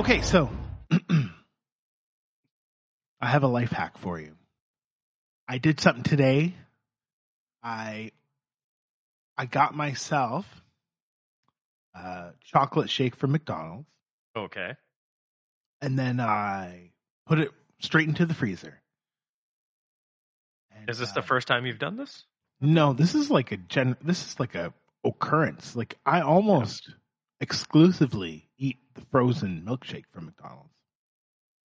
Okay, so I have a life hack for you. I did something today. I I got myself a chocolate shake from McDonald's, Okay. and then I put it straight into the freezer. And, Is this uh, the first time you've done this? No, this is like a gen. This is like a occurrence. Like I almost exclusively eat the frozen milkshake from McDonald's.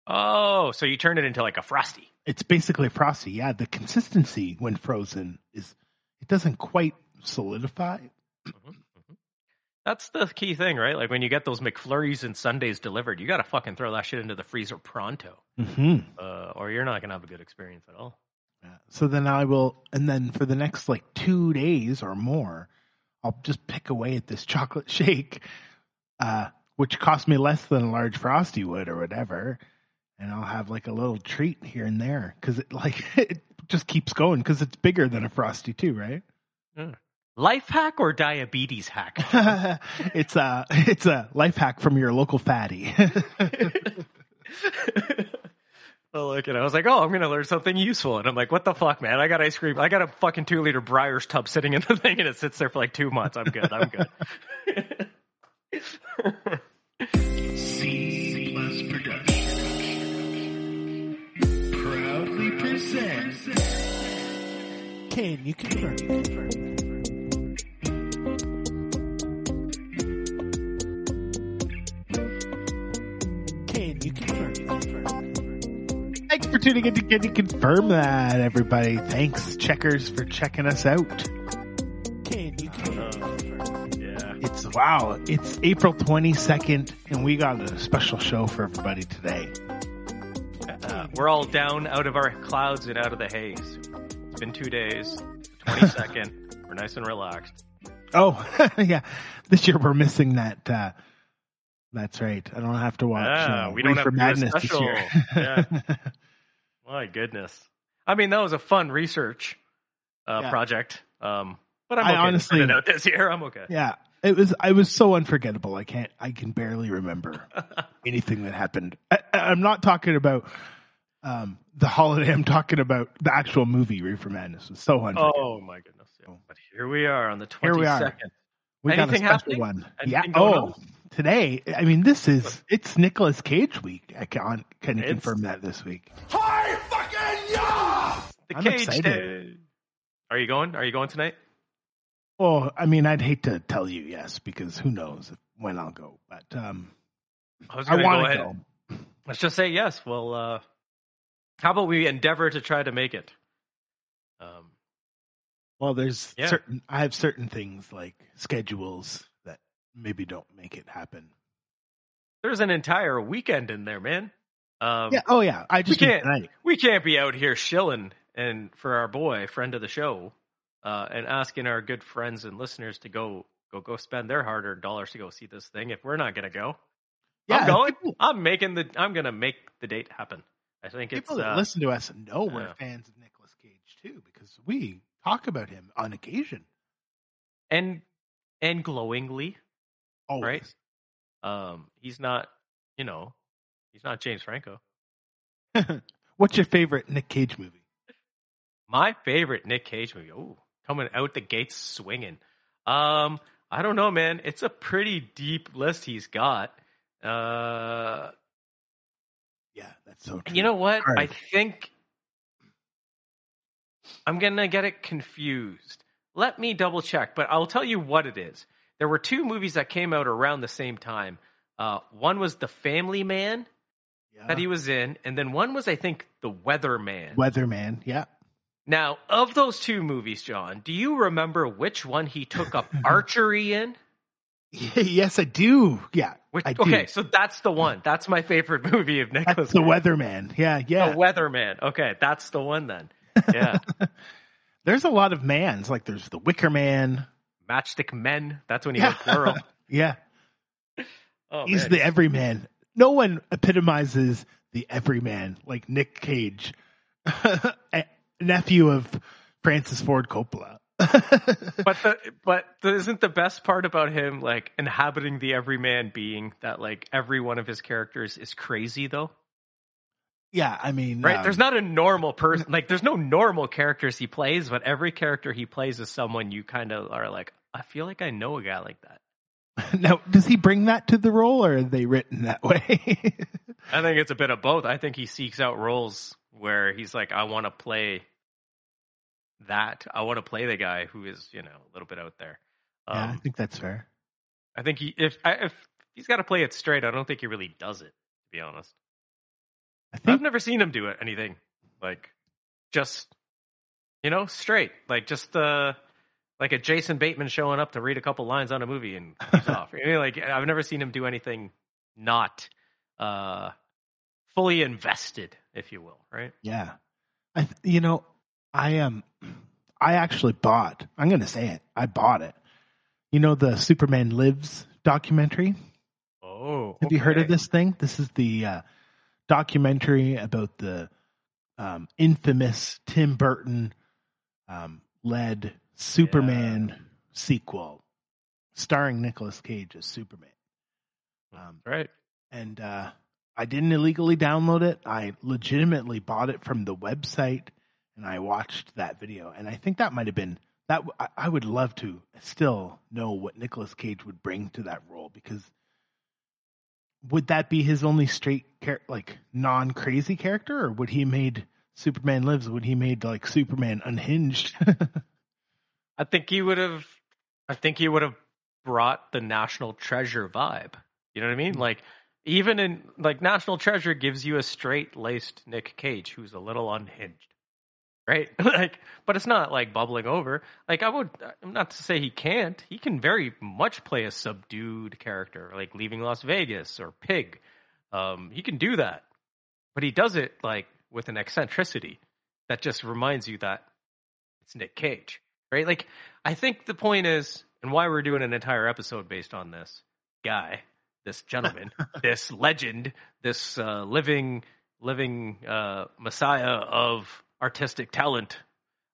Oh, so you turned it into like a frosty. It's basically a frosty. Yeah, the consistency when frozen is it doesn't quite solidify. Mhm, mhm. That's the key thing, right? Like when you get those McFlurries and sundaes delivered, you got to fucking throw that shit into the freezer pronto, Mm-hmm. uh, or you're not gonna have a good experience at all. Yeah. So then I will, and then for the next like two days or more, I'll just pick away at this chocolate shake, uh, which cost me less than a large frosty would or whatever, and I'll have like a little treat here and there because it like it just keeps going because it's bigger than a frosty too, right? Life hack or diabetes hack? it's a it's a life hack from your local fatty. Oh, look at it. I was like, oh, I'm going to learn something useful. And I'm like, what the fuck, man? I got ice cream. I got a fucking two liter Breyers tub sitting in the thing and it sits there for like two months. I'm good. I'm good. C Plus Production proudly presents Can you confirm? Can you confirm? Thanks for tuning in to Can You Confirm That, everybody. Thanks, checkers, for checking us out. Wow, it's April 22nd, and we got a special show for everybody today. Uh, we're all down out of our clouds and out of the haze. It's been two days. 22nd. we're nice and relaxed. Oh, yeah. This year we're missing that. Uh, that's right. I don't have to watch. Ah, uh, we don't Reefer have to do a Madness this special. year. Yeah. My goodness. I mean, that was a fun research uh, Yeah. project. Um, but I'm I okay honestly- it out this year. I'm okay. yeah, it was. I was so unforgettable. I can't. I can barely remember anything that happened. I, I'm not talking about um, the holiday. I'm talking about the actual movie. Reefer Madness was so unforgettable. oh my goodness. Yeah. But here we are on the 22nd. Here we are. we anything got a special happening? one. Anything yeah. Oh, on? today. I mean, this is it's Nicolas Cage week. I can't. Can you It's- confirm that this week? Hi fucking yeah! The I'm Cage excited. Day. Are you going? Are you going tonight? Well, I mean, I'd hate to tell you yes because who knows when I'll go, but um, I I going to go want to go. Let's just say yes. Well, uh, how about we endeavor to try to make it? Um, Well, there's Yeah. certain. I have certain things like schedules that maybe don't make it happen. there's an entire weekend in there, man. Um, yeah. Oh, yeah. I just we can't- we can't be out here shilling and for our boy, friend of the show, uh, and asking our good friends and listeners to go go go spend their hard earned dollars to go see this thing. If we're not gonna go, Yeah, I'm going. People, I'm making the. I'm gonna make the date happen. I think it's people that uh, listen to us know we're fans of Nicolas Cage too because we talk about him on occasion. and and glowingly. Always. Um, he's not, you know, he's not James Franco. What's your favorite Nick Cage movie? My favorite Nick Cage movie. Oh, coming out the gates swinging. Um, I don't know, man. It's a pretty deep list he's got. Uh, Yeah, that's so true. you know what? Hard. I think I'm gonna get it confused. Let me double check, but I'll tell you what it is. There were two movies that came out around the same time. Uh, one was The Family Man yeah. that he was in, and then one was, I think, The Weatherman. Weatherman. Yeah. Now, of those two movies, John, do you remember which one he took up archery in? yes, I do. Yeah. Which, I do. okay, so that's the one. That's my favorite movie of Nicolas. That's the. Weatherman. Yeah, yeah. The Weatherman. Okay, that's the one then. Yeah. There's a lot of mans. Like there's the Wicker Man. Matchstick Men. That's when he Yeah. went plural. Yeah. Oh, He's man. the everyman. No one epitomizes the everyman like Nick Cage, nephew of Francis Ford Coppola. But the but the, isn't the best part about him like inhabiting the everyman being that like every one of his characters is crazy though? yeah, I mean, Right? um, there's not a normal person like there's no normal characters he plays, but every character he plays is someone you kind of are like, I feel like I know a guy like that. Now, does he bring that to the role, or are they written that way? I think it's a bit of both. I think he seeks out roles where he's like, I want to play that. I want to play the guy who is, you know, a little bit out there. Um, yeah, I think that's fair. I think he if if he's got to play it straight, I don't think he really does it. To be honest, I think... I've never seen him do it anything like just you know straight, like just uh like a Jason Bateman showing up to read a couple lines on a movie and off. I mean, like I've never seen him do anything not uh fully invested, if you will, right? Yeah, I you know I am. I actually bought. I'm going to say it. I bought it. You know the Superman Lives documentary. Oh, Have you heard of this thing? This is the uh, documentary about the um, infamous Tim Burton um, led Superman sequel, starring Nicolas Cage as Superman. Um, Right. and uh, I didn't illegally download it. I legitimately bought it from the website, and I watched that video. And I think that might have been that. I- would love to still know what Nicolas Cage would bring to that role because would that be his only straight, char- like non crazy character, or would he made Superman Lives? Would he made like Superman unhinged? I think he would have. I think he would have brought the National Treasure vibe. You know what I mean? Mm. Like even in like National Treasure gives you a straight laced Nick Cage who's a little unhinged, right? like, but it's not like bubbling over. Like I would not to say he can't. He can very much play a subdued character, like leaving Las Vegas or Pig. Um, he can do that, but he does it like with an eccentricity that just reminds you that it's Nick Cage right? Like, I think the point is, and why we're doing an entire episode based on this guy, this gentleman, this legend, this uh, living, living uh, messiah of artistic talent,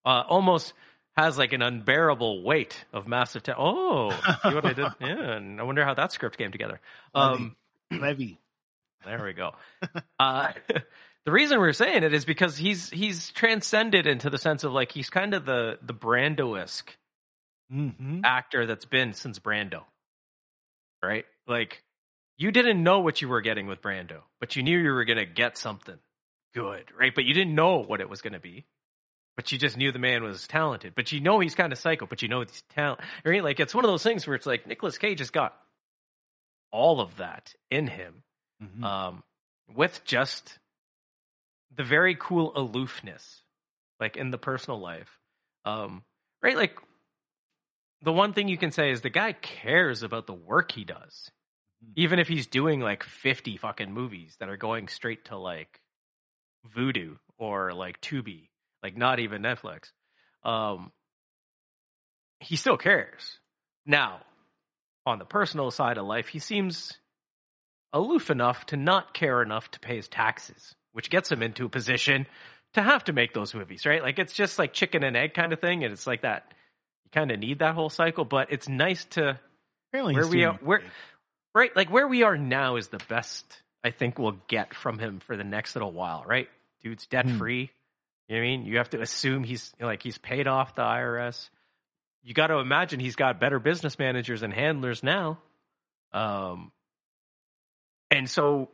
uh, almost has like an unbearable weight of massive talent. Oh, see what I did? Yeah, and I wonder how that script came together. Um, Levy. there we go. Uh, the reason we're saying it is because he's he's transcended into the sense of like he's kind of the the Brando esque Mm-hmm. actor that's been since Brando, right? Like you didn't know what you were getting with Brando, but you knew you were gonna get something good, right? But you didn't know what it was gonna be. But you just knew the man was talented. But you know he's kind of psycho, but you know he's talent. Right? Like it's one of those things where it's like Nicolas Cage has got all of that in him Mm-hmm. um, with just the very cool aloofness, like in the personal life, um, right? Like the one thing you can say is the guy cares about the work he does, even if he's doing like fifty fucking movies that are going straight to like Vudu or like Tubi, like not even Netflix. Um, he still cares. Now, on the personal side of life, he seems aloof enough to not care enough to pay his taxes, which gets him into a position to have to make those movies, right? Like it's just like chicken and egg kind of thing, and it's like that. You kind of need that whole cycle, but it's nice to Apparently where we are, where right, like where we are now is the best I think we'll get from him for the next little while, right? Dude's debt free. You know what I mean? You have to assume he's like he's paid off the IRS. You got to imagine he's got better business managers and handlers now. Um, and so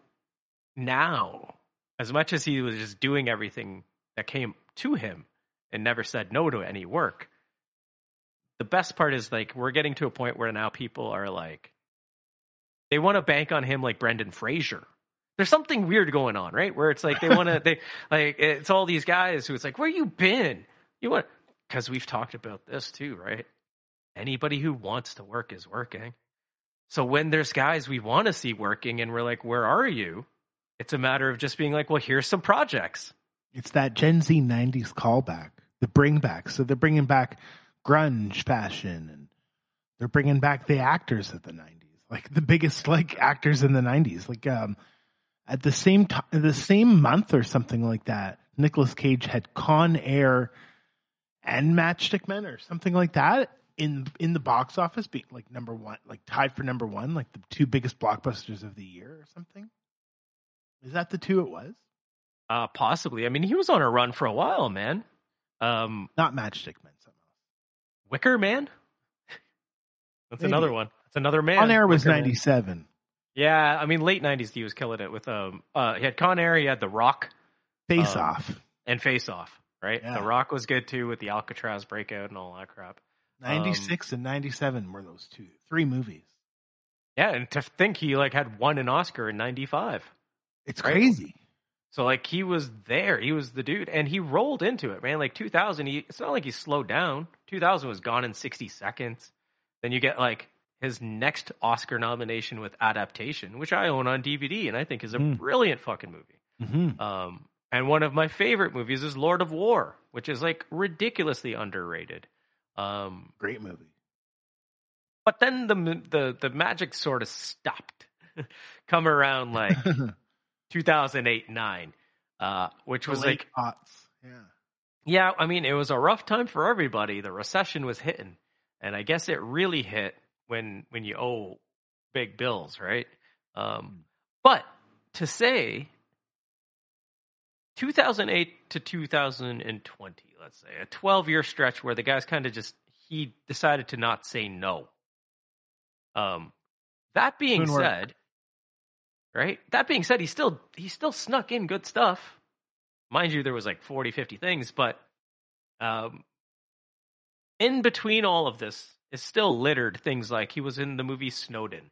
now, as much as he was just doing everything that came to him and never said no to any work, the best part is like we're getting to a point where now people are like they want to bank on him like Brendan Fraser. There's something weird going on, right? Where it's like they want to they like it's all these guys who it's like where you been? You want because we've talked about this too, right? Anybody who wants to work is working. So when there's guys we want to see working and we're like, where are you? It's a matter of just being like, well, here's some projects. It's that Gen Z '90s callback, the bring back. So they're bringing back grunge fashion, and they're bringing back the actors of the '90s, like the biggest like actors in the '90s. Like um, at the same time, the same month or something like that, Nicolas Cage had Con Air and Matchstick Men or something like that in in the box office, being like number one, like tied for number one, like the two biggest blockbusters of the year or something. Is that the two it was? Uh, possibly. I mean, he was on a run for a while, man. Um, Not Matchstick Men. Else. Wicker Man. That's Maybe. another one. Another man. On Air was ninety seven. Yeah, I mean, late '90s, he was killing it with um. Uh, he had Con Air, he had The Rock, Face Um, Off. and Face Off. Right. Yeah. The Rock was good too with the Alcatraz breakout and all that crap. Ninety six and ninety seven were those two, three movies. Yeah, and to think he like had won an Oscar in '95. It's Right. crazy. So like he was there, he was the dude, and he rolled into it, man. Like 2000, he, it's not like he slowed down. 2000 was gone in 60 seconds. Then you get like his next Oscar nomination with Adaptation, which I own on DVD, and I think is a Hmm. brilliant fucking movie. hmm Um, and one of my favorite movies is Lord of War, which is like ridiculously underrated. Um, Great movie. but then the the the magic sort of stopped. Come around like 2008 9, uh, which was like aughts. Yeah. Yeah, I mean, it was a rough time for everybody. The recession was hitting, and I guess it really hit when when you owe big bills, right? Um, but to say 2008 to 2020, let's say a 12 year stretch where the guy's kind of just he decided to not say no. Um, that being Doing work. said, right? That being said, he still he still snuck in good stuff. Mind you, there was like 40, 50 things, but um, in between all of this is still littered things like he was in the movie Snowden.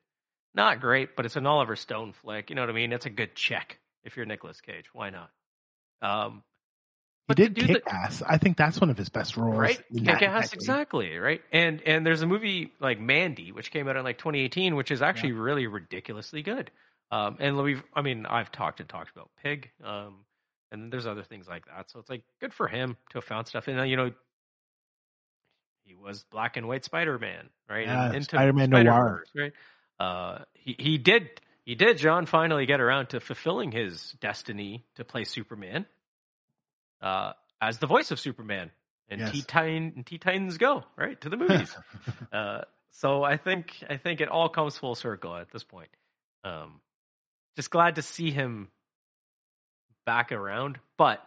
Not great, but it's an Oliver Stone flick. You know what I mean? It's a good check if you're Nicolas Cage. Why not? Um, He did do the- ass. I think that's one of his best roles. right? Kick ass, exactly, right? And and there's a movie like Mandy, which came out in like 2018, which is actually really ridiculously good. Um, and we've, I mean, I've talked and talked about Pig, um, and there's other things like that. So it's like good for him to have found stuff. And you know, he was Black and White Spider Man, right? Yeah, And Spider-Man Spider-Verse, right? Uh, he he did he did John finally get around to fulfilling his destiny to play Superman, uh, as the voice of Superman and Yes. Teen Titan and Teen Titans Go right to the movies. uh, so I think I think it all comes full circle at this point. Um, just glad to see him back around, but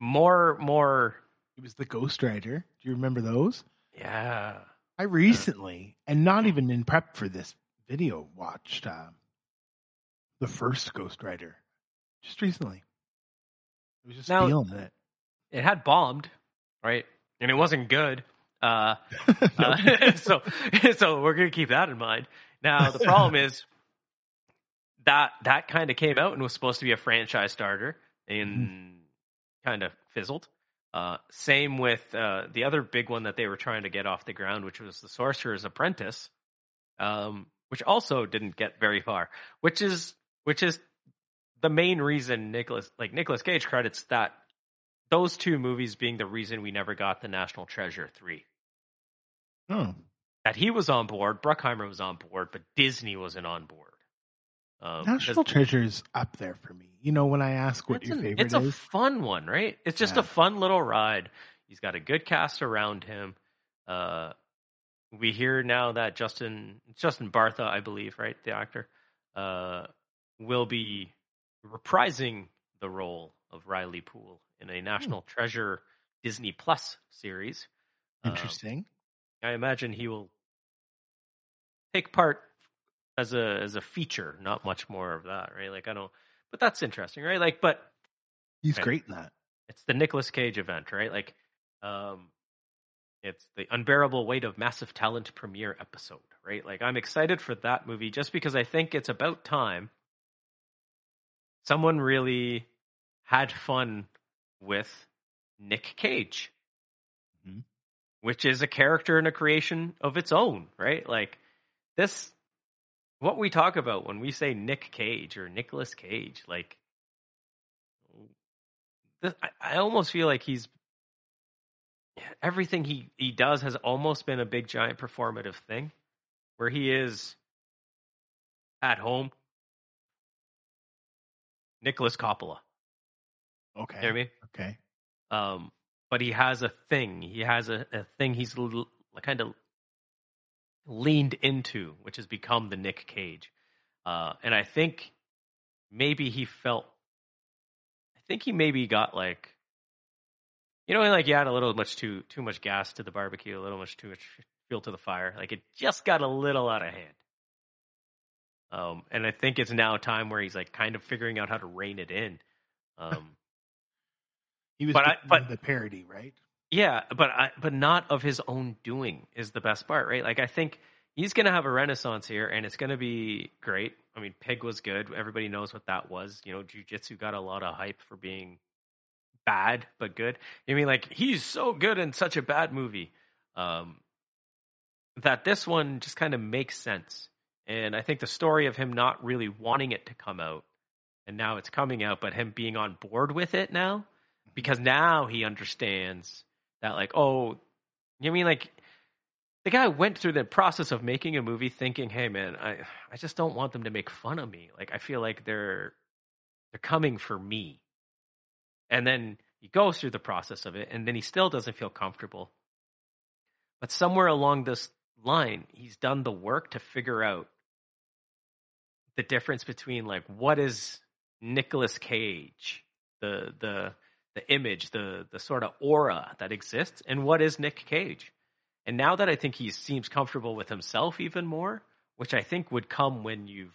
more more he was the Ghost Rider. Do you remember those? yeah. I recently, and not even in prep for this video, watched uh, the first Ghost Rider just recently. I was just Now- feeling it. It had bombed, right? And it wasn't good. Uh, Uh, so so we're gonna keep that in mind. Now the problem is that that kind of came out and was supposed to be a franchise starter and kind of fizzled. Uh, same with uh, the other big one that they were trying to get off the ground, which was the Sorcerer's Apprentice, um, which also didn't get very far. Which is which is the main reason Nicolas like Nicolas Cage credits that those two movies being the reason we never got the National Treasure three oh, that he was on board, Bruckheimer was on board, but Disney wasn't on board. Um, National Treasure is up there for me. You know, when I ask what your an- favorite it's a is, fun one, right? It's just Yeah. a fun little ride. He's got a good cast around him. Uh, we hear now that Justin Justin Bartha, I believe, right, the actor, uh, will be reprising the role of Riley Poole in a National Treasure Disney Plus series. Um, interesting. I imagine he will take part as a as a feature, not much more of that, right? Like I don't, but that's interesting, right? Like, but He's okay. great in that. it's the Nicolas Cage event, right? Like, um, it's the unbearable weight of massive talent premiere episode, right? Like, I'm excited for that movie just because I think it's about time someone really had fun with Nick Cage, Mhm. which is a character and a creation of its own, right? Like, this, what we talk about when we say Nick Cage or Nicolas Cage, like, I, almost feel like he's everything he he does has almost been a big giant performative thing where he is at home Nicolas Coppola Okay. you know what I mean Okay. um but he has a thing. He has a, a thing he's l- kind of leaned into, which has become the Nick Cage. Uh, and I think maybe he felt, I think he maybe got like, you know, like you had a little much too too much gas to the barbecue, a little much too much fuel to the fire. Like it just got a little out of hand. Um, and I think it's now a time where he's like kind of figuring out how to rein it in. Um, He was But I- but- the parody, right? Yeah, but I, but not of his own doing is the best part, right? Like I think he's going to have a renaissance here, and it's going to be great. I mean, Pig was good. Everybody knows what that was. You know, Jujitsu got a lot of hype for being bad but good. I mean, like he's so good in such a bad movie um, that this one just kind of makes sense. And I think the story of him not really wanting it to come out, and now it's coming out, but him being on board with it now, because now he understands that like oh you mean? Like the guy went through the process of making a movie thinking hey man i i just don't want them to make fun of me. Like i feel like they're they're coming for me. And then he goes through the process of it and then he still doesn't feel comfortable. But somewhere along this line he's done the work to figure out the difference between like what is Nicolas Cage the the the image, the the sort of aura that exists, and what is Nick Cage. And now that I think he seems comfortable with himself even more, which I think would come when you've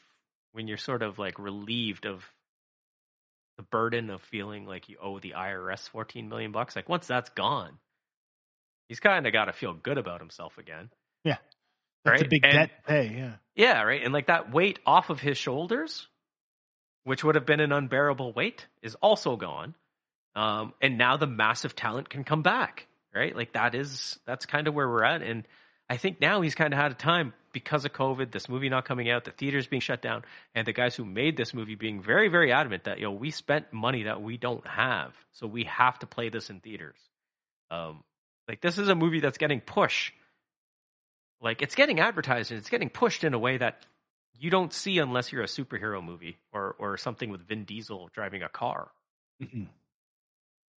when you're sort of like relieved of the burden of feeling like you owe the IRS 14 million bucks. Like once that's gone, he's kind of got to feel good about himself again. Yeah. That's a Right? big And- debt pay, yeah. Yeah, right. And like that weight off of his shoulders, which would have been an unbearable weight, is also gone. Um, and now the massive talent can come back, right? Like that is that's kind of where we're at. And I think now he's kind of had a time because of COVID, this movie not coming out, the theaters being shut down, and the guys who made this movie being very, very adamant that yo, we spent money that we don't have, so we have to play this in theaters. Um, like this is a movie that's getting push. Like it's getting advertised and it's getting pushed in a way that you don't see unless you're a superhero movie or or something with Vin Diesel driving a car Mhm.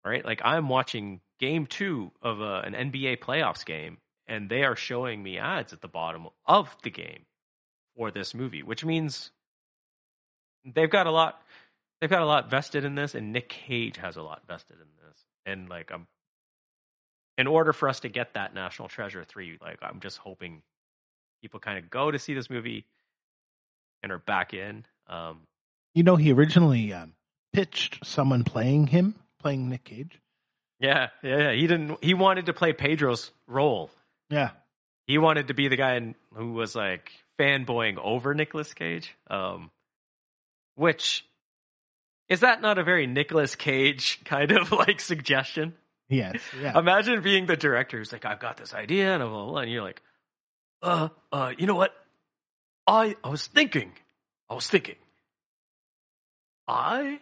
Right? Like I'm watching game two of a, an NBA playoffs game, and they are showing me ads at the bottom of the game for this movie, which means they've got a lot. They've got a lot vested in this, and Nick Cage has a lot vested in this. And like I'm, in order for us to get that National Treasure three, like I'm just hoping people kind of go to see this movie and are back in. Um, You know, he originally um, pitched someone playing him, playing Nick Cage. yeah, yeah, yeah. He didn't. He wanted to play Pedro's role. Yeah. he wanted to be the guy who was like fanboying over Nicolas Cage. Um, which is that not a very Nicolas Cage kind of like suggestion? Yes. Yeah. Imagine being the director who's like, I've got this idea, and blah, blah, blah, and you're like, uh, uh, you know what? I I was thinking, I was thinking, I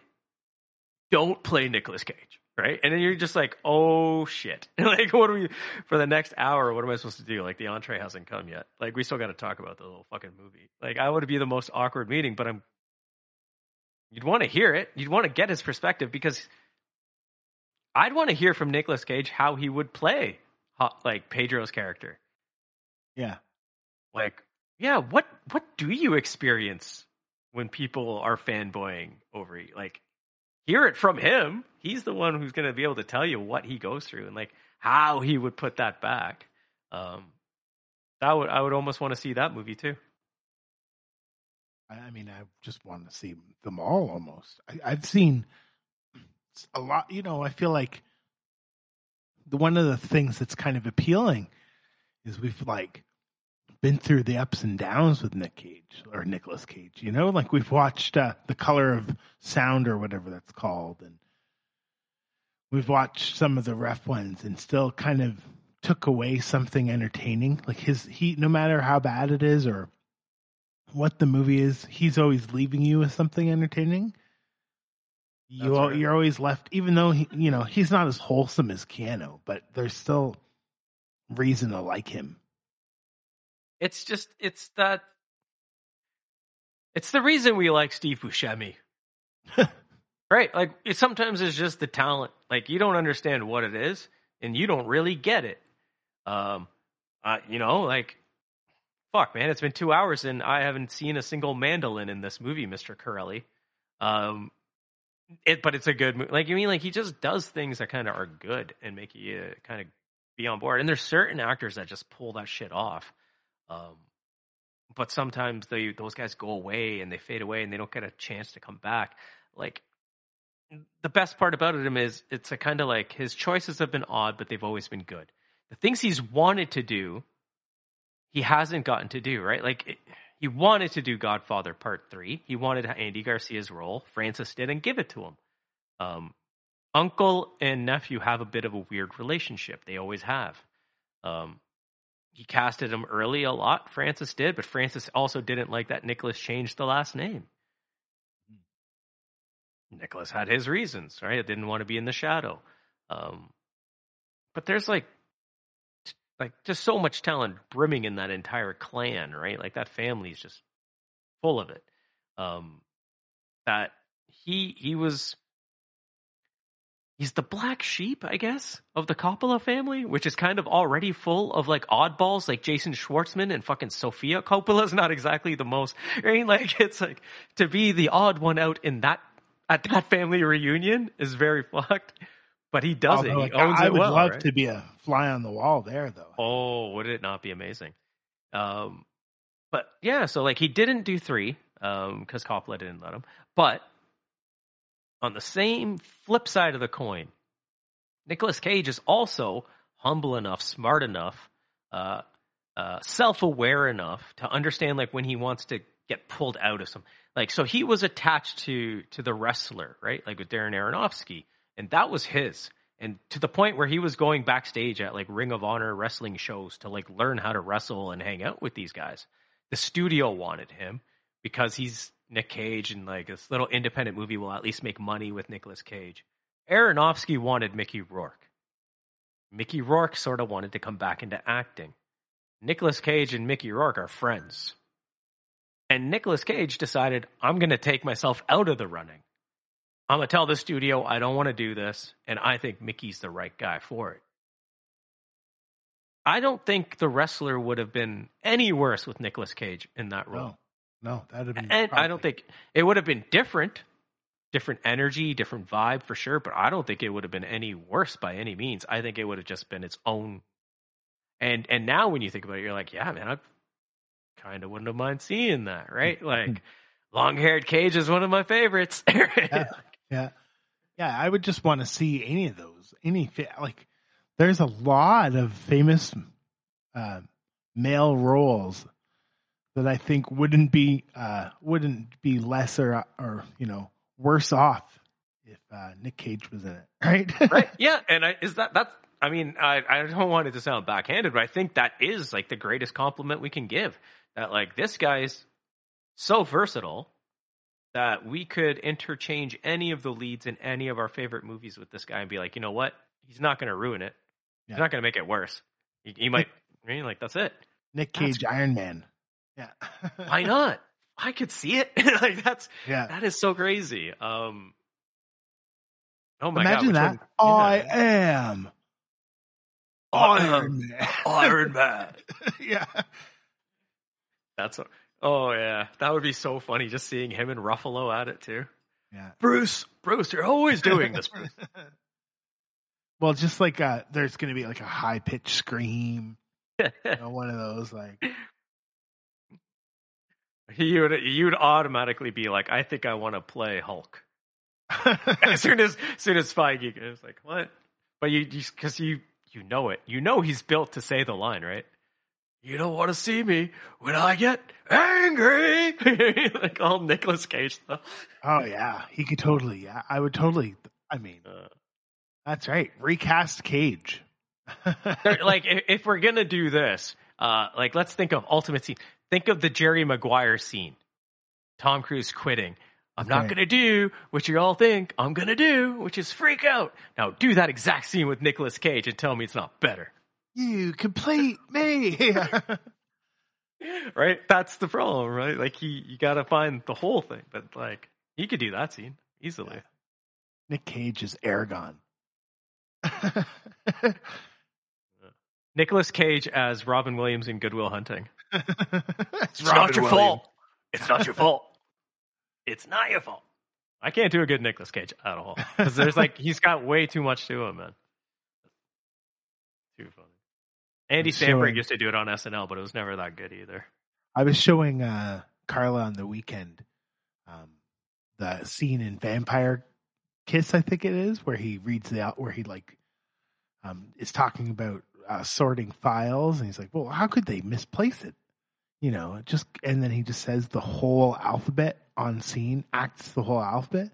don't play Nicolas Cage, right? And then you're just like, oh shit, like what are we for the next hour? What am I supposed to do? Like the entree hasn't come yet. Like we still got to talk about the little fucking movie. Like I would be the most awkward meeting, but I'm. You'd want to hear it. You'd want to get his perspective because I'd want to hear from Nicolas Cage how he would play like Pedro's character. yeah. Like, yeah, what what do you experience when people are fanboying over you? Like, hear it from him. He's the one who's going to be able to tell you what he goes through and like how he would put that back. Um, that would I would almost want to see that movie too. I, mean, I just want to see them all almost. I, I've seen a lot. You know, I feel like the one of the things that's kind of appealing is we've like been through the ups and downs with Nick Cage or Nicolas Cage. You know, like we've watched uh, the Color of Sound or whatever that's called, and we've watched some of the rough ones, and still kind of took away something entertaining. Like his he, no matter how bad it is or what the movie is, he's always leaving you with something entertaining. You That's al- right. you're always left, even though he, you know he's not as wholesome as Keanu, but there's still reason to like him. It's just it's that it's the reason we like Steve Buscemi. right? Like it sometimes it's just the talent. Like you don't understand what it is, and you don't really get it. Um, uh, you know, like, fuck, man, it's been two hours and I haven't seen a single mandolin in this movie, Mister Corelli. Um, it, but it's a good movie. Like, you mean like he just does things that kind of are good and make you uh, kind of be on board. And there's certain actors that just pull that shit off. Um, but sometimes they those guys go away and they fade away and they don't get a chance to come back. Like the best part about him is it's a kind of like his choices have been odd, but they've always been good. The things he's wanted to do, he hasn't gotten to do. Right, like. It, he wanted to do Godfather Part Three. He wanted Andy Garcia's role. Francis didn't give it to him. Um, uncle and nephew have a bit of a weird relationship. They always have. Um, he casted him early a lot. Francis did, but Francis also didn't like that Nicolas changed the last name. Nicolas had his reasons, right? It didn't want to be in the shadow. Um, but there's like, like just so much talent brimming in that entire clan, right? Like that family is just full of it. Um, that he he was he's the black sheep, I guess, of the Coppola family, which is kind of already full of like oddballs like Jason Schwartzman and fucking Sofia Coppola's not exactly the most I mean like it's like to be the odd one out in that at that family reunion is very fucked. But he does Although, it. He like, I it would well, love right? to be a fly on the wall there, though. Oh, would it not be amazing? Um, but yeah, so like he didn't do three um because Coppola didn't let him. But on the same flip side of the coin, Nicolas Cage is also humble enough, smart enough, uh, uh, self-aware enough to understand like when he wants to get pulled out of some like so he was attached to to the wrestler right like with Darren Aronofsky and that was his and to the point where he was going backstage at like Ring of Honor wrestling shows to like learn how to wrestle and hang out with these guys. The studio wanted him because he's Nick Cage and like this little independent movie will at least make money with Nicolas Cage. Aronofsky wanted Mickey Rourke. Mickey Rourke sort of wanted to come back into acting. Nicolas Cage and Mickey Rourke are friends. And Nicolas Cage decided, I'm going to take myself out of the running. I'm going to tell the studio I don't want to do this, and I think Mickey's the right guy for it. I don't think the wrestler would have been any worse with Nicolas Cage in that role. No, no, that'd have been. And I don't think it would have been different, different energy, different vibe for sure. But I don't think it would have been any worse by any means. I think it would have just been its own. And and now when you think about it, you're like, yeah, man, I kind of wouldn't have mind seeing that, right? Like, long haired Cage is one of my favorites. Yeah. Yeah, yeah. I would just want to see any of those. Any like, there's a lot of famous uh, male roles that I think wouldn't be uh, wouldn't be lesser or you know worse off if uh, Nick Cage was in it, right? right? Yeah, and I, is that that's? I mean, I I don't want it to sound backhanded, but I think that is like the greatest compliment we can give. That like this guy's so versatile that we could interchange any of the leads in any of our favorite movies with this guy and be like, you know what? He's not going to ruin it. Yeah. He's not going to make it worse. He, he might. I mean, like that's it. Nick That's- Cage, Iron Man. Yeah. Why not? I could see it. like that's Yeah. that is so crazy. Um. Oh my Imagine god! that. one- I yeah. am Iron Man. Iron Man. yeah. That's a, oh yeah, that would be so funny just seeing him and Ruffalo at it too. Yeah. Bruce, Bruce, you're always doing this. Bruce. well, just like uh, there's going to be like a high pitched scream, you know, one of those like. You would you'd automatically be like, I think I want to play Hulk. as soon as, as soon as Feige goes like, what? But you because you you know it, you know he's built to say the line, right? You don't want to see me when I get angry, like all Nicolas Cage stuff. oh yeah, he could totally. Yeah, I would totally. I mean, Uh, that's right. Recast Cage. Like if, if we're gonna do this, uh, like let's think of ultimate scene. Think of the Jerry Maguire scene. Tom Cruise quitting. I'm not gonna do what you all think I'm gonna do, which is freak out. Now do that exact scene with Nicolas Cage and tell me it's not better. you complete me. Right? That's the problem, right? Like you, you gotta find the whole thing. But like he could do that scene easily. Nick Cage is Aragorn. Nicolas Cage as Robin Williams in Good Will Hunting. It's not your fault. It's not your fault. It's not your fault. I can't do a good Nicolas Cage at all because there's like he's got way too much to him, man. Too funny. Andy Samberg used to do it on SNL, but it was never that good either. I was showing uh, Carla on the weekend um, the scene in Vampire Kiss, I think it is, where he reads the out where he like um, is talking about uh, sorting files, and he's like, "Well, how could they misplace it?" You know, just and then he just says the whole alphabet on scene, acts the whole alphabet,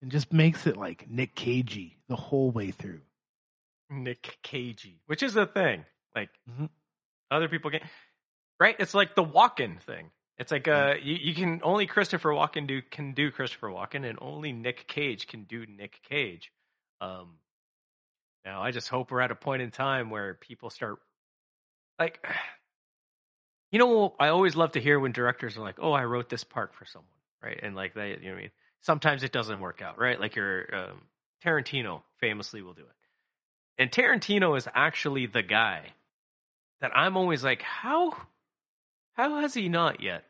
and just makes it like Nick Cagey the whole way through. Nick Cagey, which is a thing. Like Mhm. other people get right. It's like the Walken thing. It's like uh, you, you can only Christopher Walken do can do Christopher Walken, and only Nick Cage can do Nick Cage. Um, now I just hope we're at a point in time where people start like, you know, I always love to hear when directors are like, "Oh, I wrote this part for someone," right? And like they, you know, I mean, sometimes it doesn't work out, right? Like your um, Tarantino famously will do it. And Tarantino is actually the guy that I'm always like, how how has he not yet?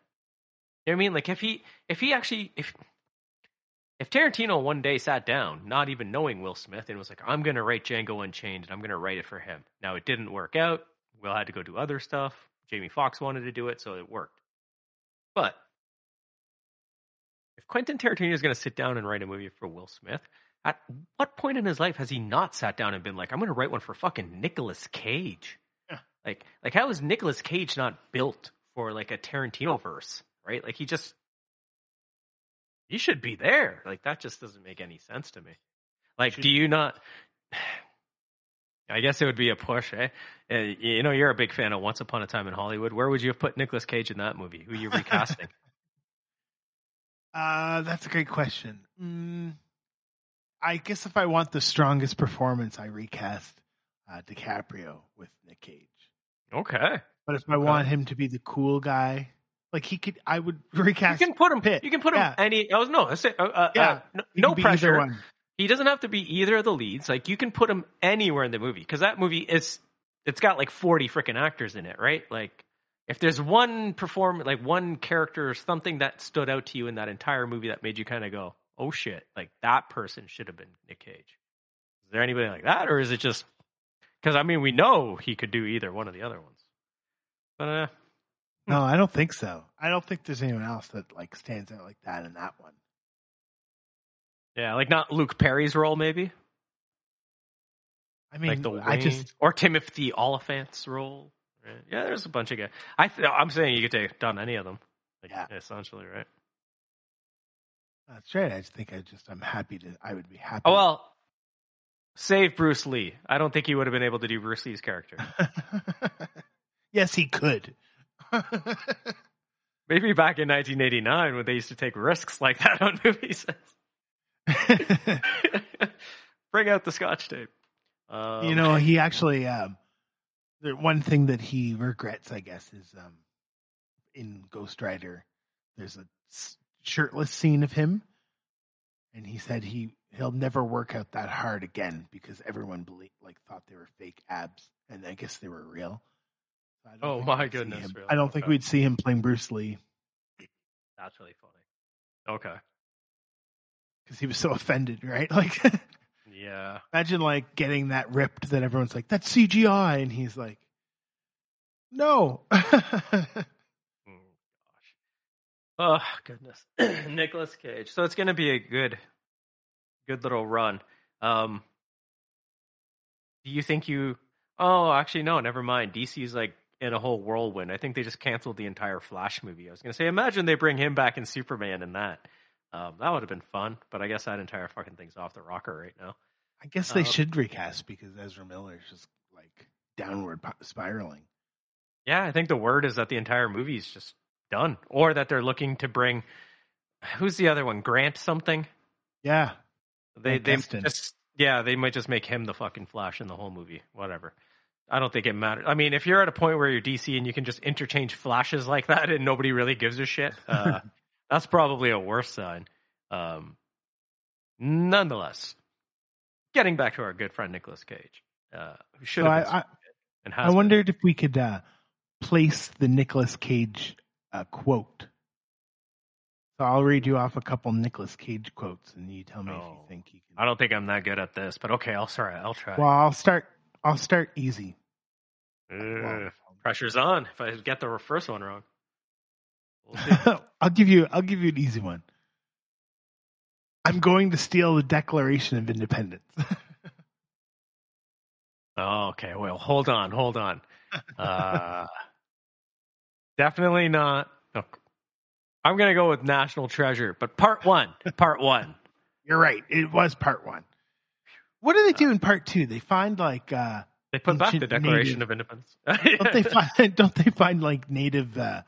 You know what I mean? Like if he if he actually if if Tarantino one day sat down, not even knowing Will Smith, and was like, I'm gonna write Django Unchained and I'm gonna write it for him. Now it didn't work out. Will had to go do other stuff. Jamie Foxx wanted to do it, so it worked. But if Quentin Tarantino is gonna sit down and write a movie for Will Smith, at what point in his life has he not sat down and been like, I'm going to write one for fucking Nicolas Cage? Yeah. Like, like how is Nicolas Cage not built for like a Tarantino verse, right? Like he just, he should be there. Like that just doesn't make any sense to me. Like, do you not? I guess it would be a push, eh? Uh, You know, you're a big fan of Once Upon a Time in Hollywood. Where would you have put Nicolas Cage in that movie? Who are you recasting? Uh, that's a great question. Mm, I guess if I want the strongest performance, I recast uh, DiCaprio with Nick Cage. okay. But if I Okay. want him to be the cool guy, like he could, I would recast. You can put him. Pitt. You can put him Yeah. any. Oh no, I say, uh, uh, Yeah. uh, no, no could be either pressure. one. He doesn't have to be either of the leads. Like you can put him anywhere in the movie because that movie is. It's got like forty freaking actors in it, right? Like, if there's one perform, like one character or something that stood out to you in that entire movie that made you kind of go, "Oh shit!" Like that person should have been Nick Cage. Is there anybody like that, or is it just because I mean we know he could do either one of the other ones, but uh, No, hmm. I don't think so. I don't think there's anyone else that like stands out like that in that one. yeah, like not Luke Perry's role, maybe. I mean, like the I just or Timothy Olyphant's role. Right? Yeah, there's a bunch of guys. I th- I'm saying you could take done any of them. Like, Yeah. essentially, right? that's right. I just think I just I'm happy to. I would be happy. Oh well, save Bruce Lee. I don't think he would have been able to do Bruce Lee's character. yes, he could. Maybe back in 1989 when they used to take risks like that on movies. Bring out the Scotch tape. Um, you know, he actually um, the one thing that he regrets, I guess, is um, in Ghost Rider. There's a shirtless scene of him, and he said he he'll never work out that hard again because everyone believed like thought they were fake abs, and I guess they were real. So I don't Oh, my goodness, really? I don't think Okay. we'd see him playing Bruce Lee that's really funny. Okay. because he was so offended, right? Like, Yeah. imagine like getting that ripped that everyone's like, "That's CGI," and he's like, "No." Mm. Oh goodness, Nicolas Cage. So it's going to be a good, good little run. Um, do you think you? Oh, actually, no. Never mind. DC's like in a whole whirlwind. I think they just canceled the entire Flash movie. I was going to say, imagine they bring him back in Superman and that. Um, that would have been fun. But I guess that entire fucking thing's off the rocker right now. I guess they Um, should recast because Ezra Miller is just like downward spiraling. Yeah, I think the word is that the entire movie is just done, or that they're looking to bring. Who's the other one? Grant something. Yeah, They they just yeah they might just make him the fucking Flash in the whole movie. Whatever. I don't think it matters. I mean, if you're at a point where you're DC and you can just interchange flashes like that and nobody really gives a shit, uh, that's probably a worse sign. Um, nonetheless, getting back to our good friend Nicolas Cage, uh, who should So have I, I, and I has been. wondered if we could uh, place the Nicolas Cage uh, quote. So I'll read you off a couple Nicolas Cage quotes, and you tell me if you Oh. think you can. I don't think I'm that good at this, but okay, I'll sorry, I'll try. Well, I'll start. I'll start easy. Ugh, Well, pressure's on if I get the first one wrong. We'll. I'll give you. I'll give you an easy one. I'm going to steal the Declaration of Independence. oh, okay. Well, hold on, hold on. Uh, definitely not. Look, I'm gonna go with National Treasure, but part one. Part one. You're right. It was part one. What do they do in part two? They find like uh They put back the Declaration native. of Independence. don't they find don't they find like native uh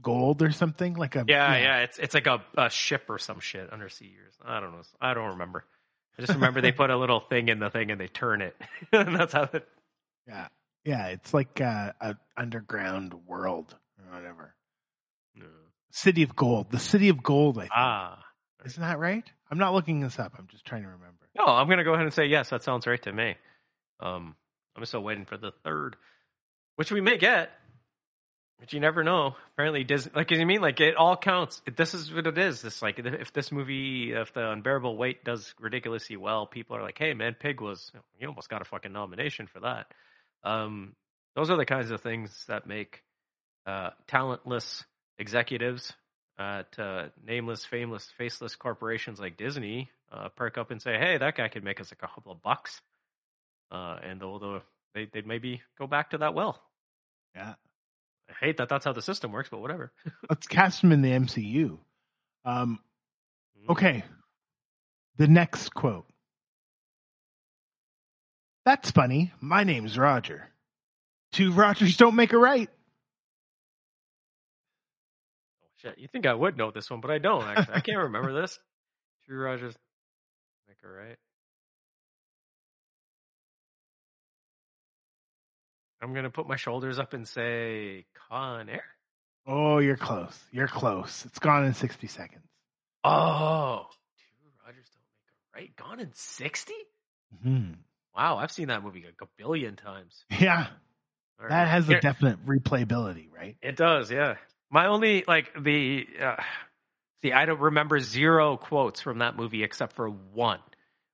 gold or something? Like a Yeah, yeah, it's it's like a, a ship or some shit undersea years. I don't know. I don't remember. I just remember they put a little thing in the thing and they turn it, and that's how it. Yeah. Yeah, it's like uh, a underground world or whatever. City of Gold. The City of Gold, I think. Ah, Isn't that right? I'm not looking this up. I'm just trying to remember. No, I'm gonna go ahead and say yes. That sounds right to me. Um, I'm still waiting for the third, which we may get, but you never know. Apparently, Disney, like you mean, like it all counts. This is what it is. This like if this movie, if the Unbearable Weight does ridiculously well, people are like, "Hey, man, Pig was you almost got a fucking nomination for that." Um, those are the kinds of things that make uh, talentless executives at uh, nameless, fameless, faceless corporations like Disney uh, perk up and say, "Hey, that guy could make us a couple of bucks," uh, and they'll, they'll they they maybe go back to that well. Yeah. I hate that that's how the system works, but whatever. Let's cast him in the MCU. Um, Mm. okay. The next quote. That's funny. My name's Roger. Two Rogers don't make a right. Oh, shit, you think I would know this one, but I don't. Actually, I can't remember this. Drew Rogers, make right. I'm gonna put my shoulders up and say Con Air. Oh, you're close. You're close. It's gone in 60 seconds. Oh, two Rogers don't make a right. Gone in sixty. hmm Wow, I've seen that movie like a billion times. Yeah, right. that has a Here- definite replayability, right? It does, yeah. My only like the uh, see, I don't remember zero quotes from that movie except for one,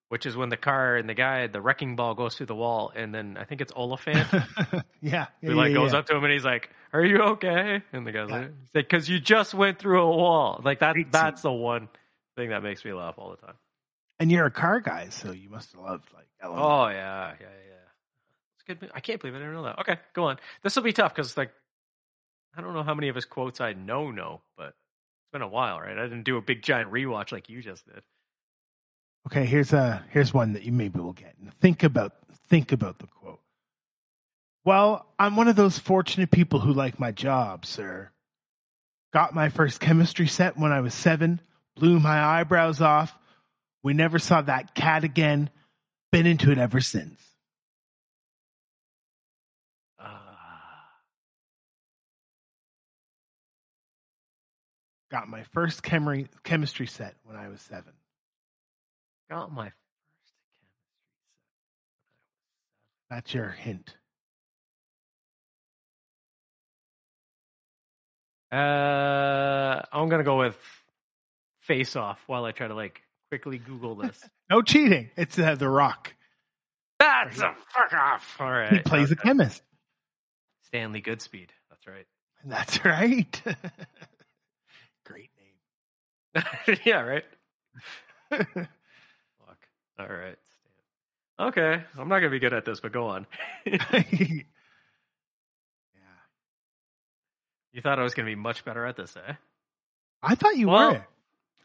which is when the car and the guy, the wrecking ball goes through the wall, and then I think it's Olyphant yeah, yeah, who like yeah, goes yeah. up to him and he's like, "Are you okay?" And the guy's Yeah. like, "Cause you just went through a wall." Like that. Great That's the one thing that makes me laugh all the time. And you're a car guy, so you must have loved like. Oh yeah, yeah, yeah. It's good. I can't believe I didn't know that. Okay, go on. This will be tough because like I don't know how many of his quotes I know know, but it's been a while, right? I didn't do a big giant rewatch like you just did. Okay, here's a here's one that you maybe will get. Think about think about the quote. Well, I'm one of those fortunate people who like my job, sir. Got my first chemistry set when I was seven, blew my eyebrows off. We never saw that cat again. Been into it ever since. Got my first chemi- chemistry set when I was seven. got my first chemistry set. That's your hint. Uh, I'm gonna go with Face Off while I try to like quickly Google this. No cheating. It's uh, The Rock. That's a fuck off. All right. He plays a chemist. Stanley Goodspeed. That's right. That's right. Yeah, right. Fuck. All right. Okay, I'm not gonna be good at this, but go on. yeah. you thought I was gonna be much better at this, eh? I thought you Well, were.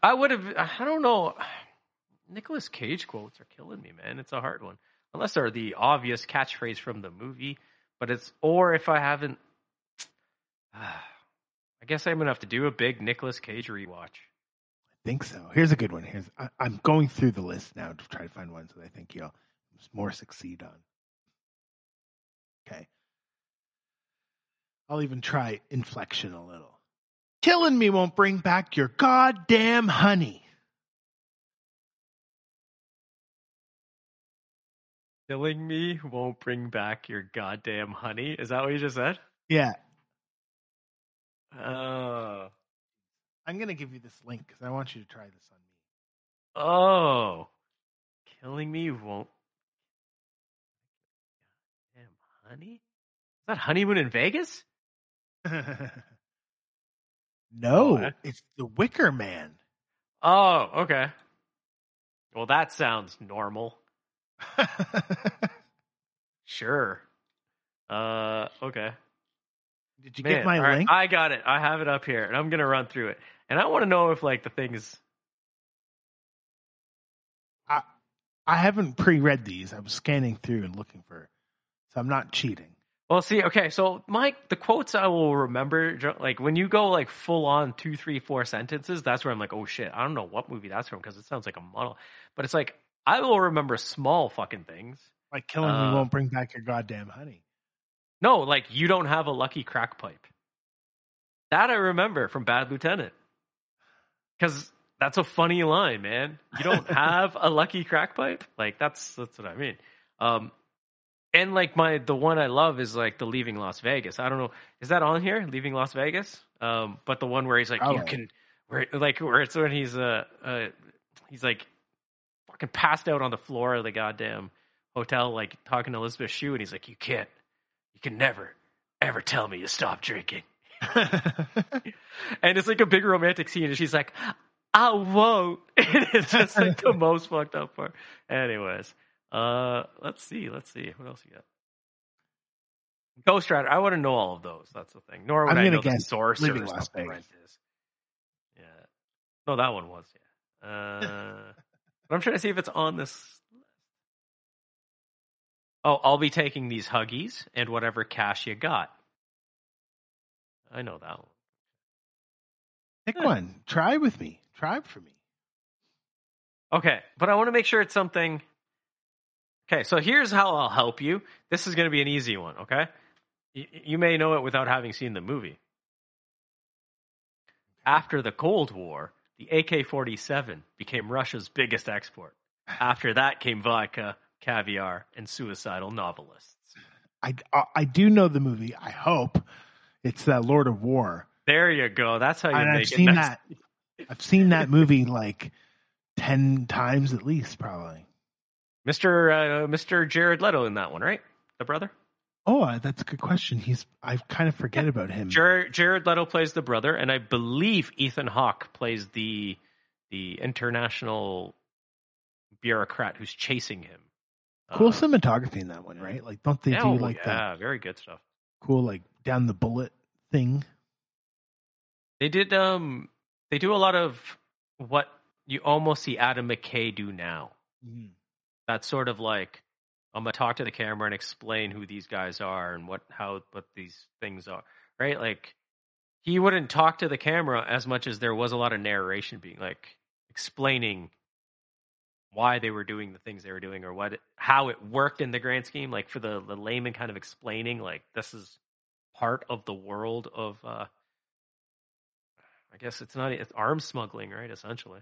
I would have. I don't know. Nicolas Cage quotes are killing me, man. It's a hard one, unless they're the obvious catchphrase from the movie. But it's or if I haven't. I guess I'm gonna have to do a big Nicolas Cage rewatch. Think so. Here's a good one. Here's I, I'm going through the list now to try to find ones that I think you'll more succeed on. Okay. I'll even try inflection a little. Killing me won't bring back your goddamn honey. Killing me won't bring back your goddamn honey. Is that what you just said? Yeah, Oh. I'm gonna give you this link because I want you to try this on me. Oh. Killing me won't. Damn, honey? Is that honeymoon in Vegas? no, Oh, it's the Wicker Man. Oh, okay. Well, that sounds normal. Sure. Uh, okay. Did you Man, get my right, link? I got it. I have it up here, and I'm gonna run through it. And I want to know if like the things. I I haven't pre-read these. I was scanning through and looking for, so I'm not cheating. Well, see, okay, so Mike, the quotes I will remember, like when you go like full on two, three, four sentences, that's where I'm like, oh shit, I don't know what movie that's from because it sounds like a model. But it's like I will remember small fucking things. Like killing Uh, me won't bring back your goddamn honey. No, like you don't have a lucky crack pipe. That I remember from Bad Lieutenant. Because that's a funny line, man. You don't have a lucky crack pipe? Like that's that's what I mean. Um and like my the one I love is like the Leaving Las Vegas. I don't know, is that on here? Leaving Las Vegas? Um, but the one where he's like, you Probably. can where like where it's when he's uh, uh he's like fucking passed out on the floor of the goddamn hotel, like talking to Elizabeth Shue, and he's like, You can't you can never, ever tell me to stop drinking. And it's like a big romantic scene, and she's like, I won't. And it's just like the most fucked up part. Anyways, uh, let's see, let's see. What else you got? Ghost Rider. I want to know all of those. That's the thing. Nor would I'm I know the source or Las Vegas. Is. Yeah. No, that one was. Yeah. Uh, but I'm trying to see if it's on this. Oh, I'll be taking these huggies and whatever cash you got. I know that one. Pick one. Try with me. Try for me. Okay, but I want to make sure it's something. Okay, so here's how I'll help you. This is going to be an easy one, okay? You, you may know it without having seen the movie. After the Cold War, the AK 47 became Russia's biggest export. After that came vodka, caviar, and suicidal novelists. I, I, I do know the movie. I hope it's uh, Lord of War. There you go. That's how you And make I've it. seen that. I've seen that movie like ten times at least, probably. Mr. Uh, Mr. Jared Leto in that one, right? The brother? Oh, uh, that's a good question. He's I kind of forget about him. Jared, Jared Leto plays the brother, and I believe Ethan Hawke plays the the international bureaucrat who's chasing him. Cool Uh, cinematography in that one, right? Like, don't they yeah, do oh, like that yeah, very good stuff. cool like down the bullet thing? They did um they do a lot of what you almost see Adam McKay do now. That's sort of like I'm gonna talk to the camera and explain who these guys are and what how what these things are. Right? Like he wouldn't talk to the camera as much as there was a lot of narration being like explaining why they were doing the things they were doing or what how it worked in the grand scheme like for the, the layman kind of explaining like this is part of the world of uh I guess it's not it's arms smuggling, right? Essentially.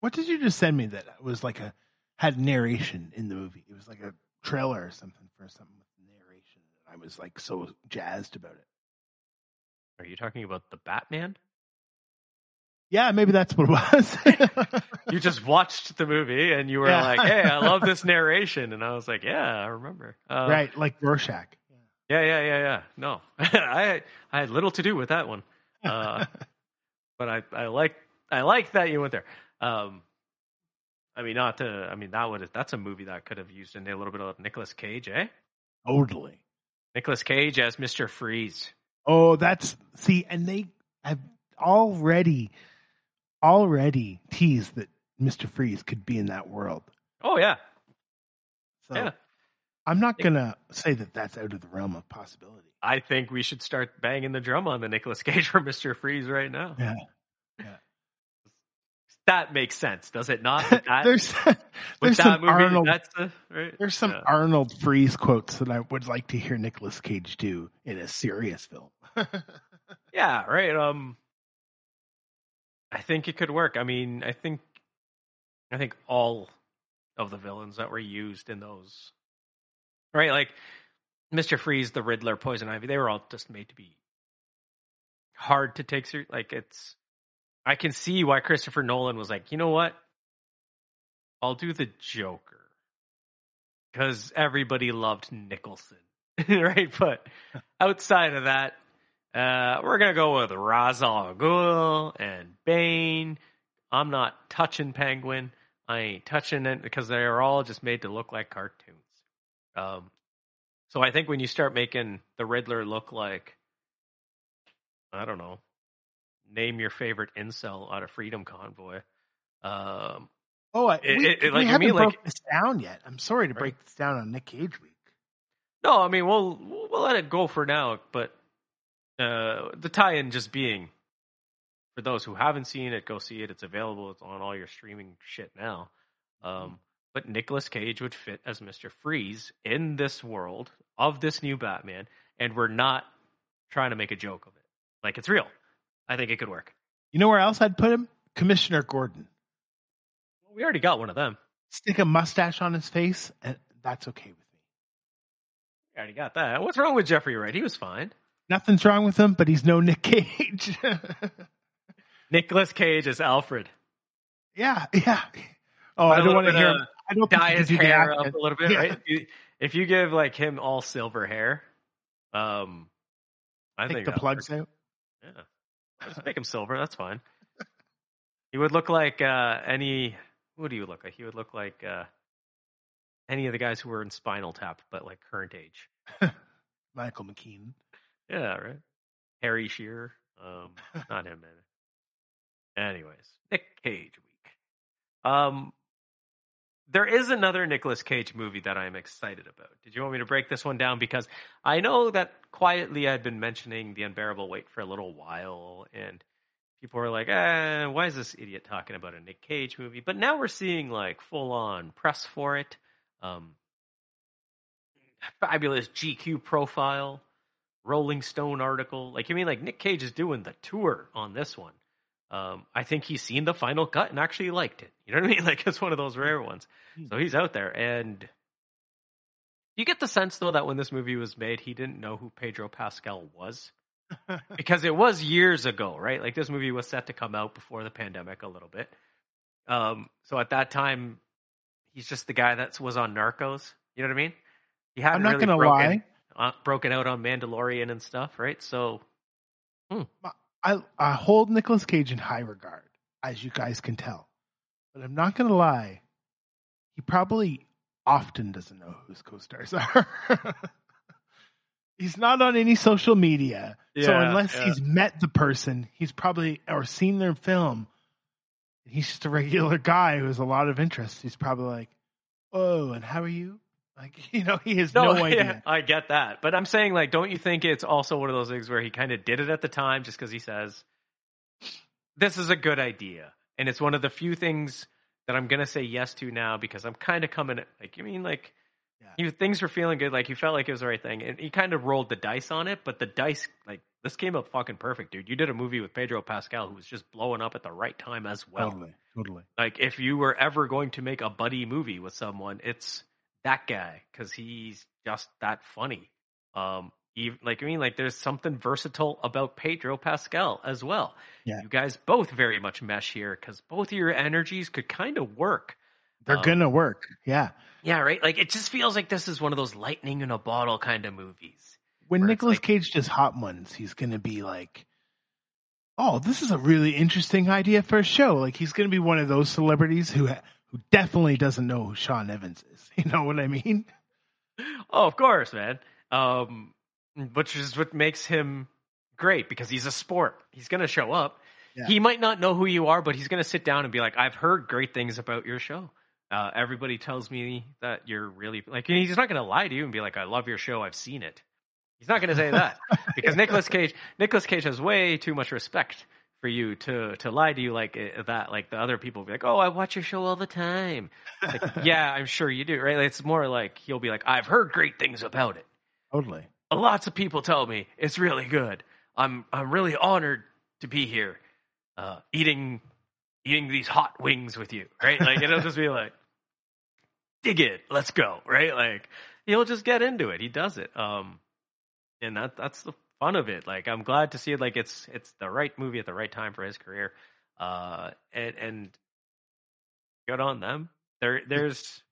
What did you just send me that was like a had narration in the movie? It was like a trailer or something for something with narration. I was like so jazzed about it. Are you talking about the Batman? Yeah, maybe that's what it was. You just watched the movie and you were Yeah. like, "Hey, I love this narration," and I was like, "Yeah, I remember." Uh, right, like Rorschach. Yeah, yeah, yeah, yeah. No, I I had little to do with that one, uh, but I I like I like that you went there. Um, I mean, not to. I mean, that would that's a movie that could have used in a little bit of Nicolas Cage, eh? totally. Nicolas Cage as Mister Freeze. Oh, that's see, and they have already already teased that Mister Freeze could be in that world. Oh yeah, So yeah. I'm not gonna say that that's out of the realm of possibility. I think we should start banging the drum on the Nicolas Cage for Mister Freeze right now. Yeah, That makes sense, does it not? That, there's there's that some movie, Arnold that's the right. there's some Yeah. Arnold Freeze quotes that I would like to hear Nicolas Cage do in a serious film. Yeah, right. Um, I think it could work. I mean, I think, I think all of the villains that were used in those right? Like Mister Freeze, the Riddler, Poison Ivy, they were all just made to be hard to take serious. Like it's, I can see why Christopher Nolan was like, you know what? I'll do the Joker because everybody loved Nicholson, right? But outside of that, uh, we're gonna go with Ra's al Ghul and Bane. I'm not touching Penguin. I ain't touching it because they are all just made to look like cartoons. Um, so I think when you start making the Riddler look like, I don't know, name your favorite incel out of Freedom Convoy. Um, Oh, I, It- we, it- it- we like, haven't mean, like- broke this down yet. I'm sorry to Right. break this down on Nick Cage week. No, I mean we'll we'll let it go for now, but uh, the tie-in just being for those who haven't seen it, go see it. It's available. It's on all your streaming shit now. Um, but Nicolas Cage would fit as Mister Freeze in this world of this new Batman, and we're not trying to make a joke of it. Like it's real. I think it could work. You know where else I'd put him? Commissioner Gordon. We already got one of them. Stick a mustache on his face, and that's okay with me. We already got that. What's wrong with Jeffrey Wright? He was fine. Nothing's wrong with him, but he's no Nick Cage. Nicolas Cage is Alfred. yeah, yeah. Oh, I don't want to hear him. I don't dye his do hair up a little bit, Yeah. right? If you, if you give like him all silver hair, um, I Take think the plugs out. Yeah, just make him silver. That's fine. He would look like uh, any. What do you look like? He would look like uh, any of the guys who were in Spinal Tap, but like current age. Michael McKean. Yeah, right. Harry Shearer. Um, not him, man. Anyways, Nick Cage week. Um, there is another Nicolas Cage movie that I'm excited about. Did you want me to break this one down? Because I know that quietly I've been mentioning The Unbearable Weight for a little while, and people are like, eh, why is this idiot talking about a Nick Cage movie? But now we're seeing like full on press for it. Um, fabulous GQ profile. Rolling Stone article. Like, you mean like Nick Cage is doing the tour on this one? Um, I think he's seen the final cut and actually liked it. You know what I mean? Like, it's one of those rare ones. So he's out there. And you get the sense, though, that when this movie was made, he didn't know who Pedro Pascal was. because it was years ago, right? Like, this movie was set to come out before the pandemic a little bit. Um, so at that time, he's just the guy that was on Narcos. You know what I mean? He hadn't I'm not really gonna broken- lie. Uh, broken out on Mandalorian and stuff, right? So I I hold Nicolas Cage in high regard, as you guys can tell. But I'm not gonna lie, he probably often doesn't know who his co-stars are. he's not on any social media, so unless yeah. he's met the person, he's probably or seen their film. He's just a regular guy who has a lot of interest. He's probably like, "Oh, and how are you?" Like you know, he has no, yeah, idea. I get that, but I'm saying like, don't you think it's also one of those things where he kind of did it at the time just because he says this is a good idea, and it's one of the few things that I'm gonna say yes to now because I'm kind of coming like you mean like. Yeah. He, things were feeling good, like he felt like it was the right thing, and he kind of rolled the dice on it. But the dice, like this, came up fucking perfect, dude. You did a movie with Pedro Pascal, who was just blowing up at the right time as well. Totally, totally. Like if you were ever going to make a buddy movie with someone, it's that guy because he's just that funny. Um, even, like I mean, like there's something versatile about Pedro Pascal as well. Yeah. you guys both very much mesh here because both of your energies could kind of work. They're Um, gonna work. Yeah. Yeah, right. Like it just feels like this is one of those lightning in a bottle kind of movies. when Nicolas like- Cage does hot ones, he's gonna be like, "Oh, this is a really interesting idea for a show." Like he's gonna be one of those celebrities who ha- who definitely doesn't know who Sean Evans is. You know what I mean? Oh, of course, man. Um, which is what makes him great because he's a sport. He's going to show up. Yeah. He might not know who you are, but he's going to sit down and be like, "I've heard great things about your show. Uh, everybody tells me that you're really like." He's not going to lie to you and be like, "I love your show. I've seen it." He's not going to say that because Nicolas Cage, Nicolas Cage has way too much respect for you to to lie to you like uh, that. Like the other people be like, "Oh, I watch your show all the time." Like, yeah, I'm sure you do, right? It's more like he'll be like, "I've heard great things about it. Totally. Lots of people tell me it's really good. I'm I'm really honored to be here, uh, eating eating these hot wings with you, right? Like it'll just be like, dig it, let's go, right? Like he'll just get into it. He does it. Um, and that that's the fun of it. Like I'm glad to see it. Like it's it's the right movie at the right time for his career. Uh, and and good on them. There there's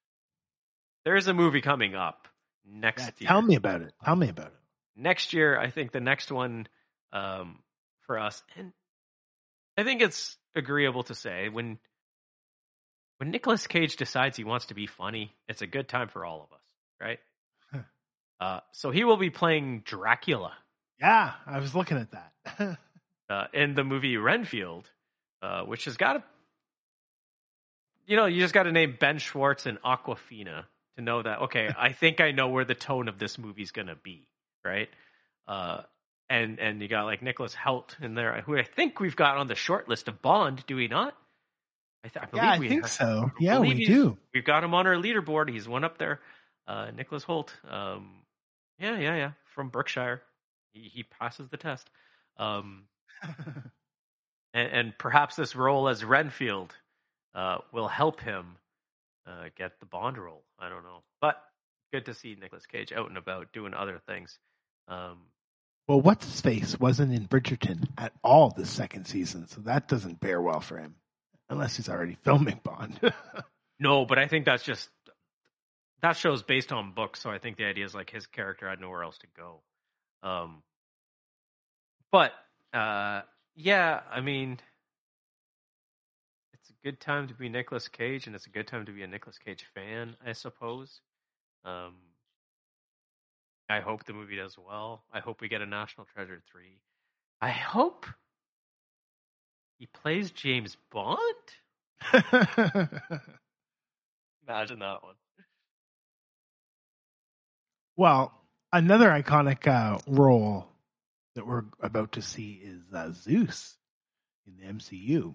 there's a movie coming up next Yeah, year. tell me about it. Tell me about it. next year. I think the next one um, for us, and I think it's agreeable to say when when Nicolas Cage decides he wants to be funny, it's a good time for all of us, right? Huh. uh, so he will be playing Dracula Yeah, I was looking at that. uh, in the movie Renfield, uh, which has got to, you know, you just got to name Ben Schwartz and Awkwafina to know that. Okay, I think I know where the tone of this movie's gonna be, right? Uh, and and you got like Nicholas Hoult in there, who I think we've got on the short list of Bond. Do we not? I, th- I believe yeah, I we think have. so. Yeah, we do. We've got him on our leaderboard. He's one up there. Uh, Nicholas Hoult. Um, yeah, yeah, yeah. From Berkshire. He, he passes the test. Um, and, and perhaps this role as Renfield uh, will help him uh, get the Bond role. I don't know. But good to see Nicolas Cage out and about doing other things. Um, well, what's his face wasn't in Bridgerton at all this second season, so that doesn't bear well for him, unless he's already filming Bond. no, but I think that's just that show's based on books, so I think the idea is like his character had nowhere else to go. Um, but uh, yeah, I mean, it's a good time to be Nicolas Cage, and it's a good time to be a Nicolas Cage fan, I suppose. Um, I hope the movie does well. I hope we get a National Treasure three. I hope he plays James Bond. Imagine that one. well, another iconic uh, role that we're about to see is uh, Zeus in the MCU.